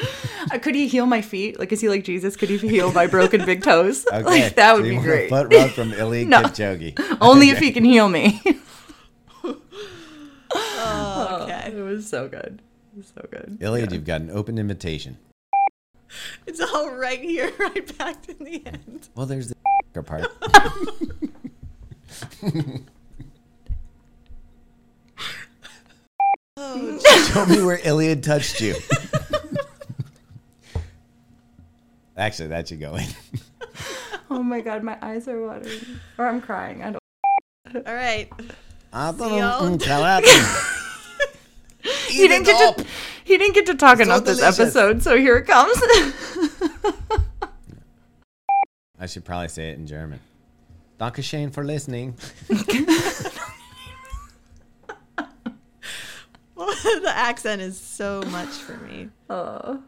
[SPEAKER 3] Uh, could he heal my feet? Like, is he like Jesus? Could he heal my broken big toes?
[SPEAKER 2] Okay.
[SPEAKER 3] Like, that would
[SPEAKER 2] So you
[SPEAKER 3] be
[SPEAKER 2] want a
[SPEAKER 3] great.
[SPEAKER 2] Foot rub from Ilya
[SPEAKER 3] No.
[SPEAKER 2] Kipchoge.
[SPEAKER 3] Only if he can heal me.
[SPEAKER 1] Oh, okay.
[SPEAKER 3] it was so good. It was so good.
[SPEAKER 2] Ilya, you've got an open invitation.
[SPEAKER 1] It's all right here, right back in the end.
[SPEAKER 2] Well, there's the part.
[SPEAKER 1] Oh,
[SPEAKER 2] Show me where Eliud touched you. Actually, that should go in.
[SPEAKER 3] Oh my god, my eyes are watering. Or I'm crying. I don't.
[SPEAKER 1] all right.
[SPEAKER 2] Absinen
[SPEAKER 1] See y'all.
[SPEAKER 2] und Kraten.
[SPEAKER 3] He didn't get to. He didn't get to talk enough this
[SPEAKER 2] delicious.
[SPEAKER 3] episode, so here it comes.
[SPEAKER 2] I should probably say it in German. Dankeschön for listening.
[SPEAKER 1] the accent is so much for me.
[SPEAKER 3] oh.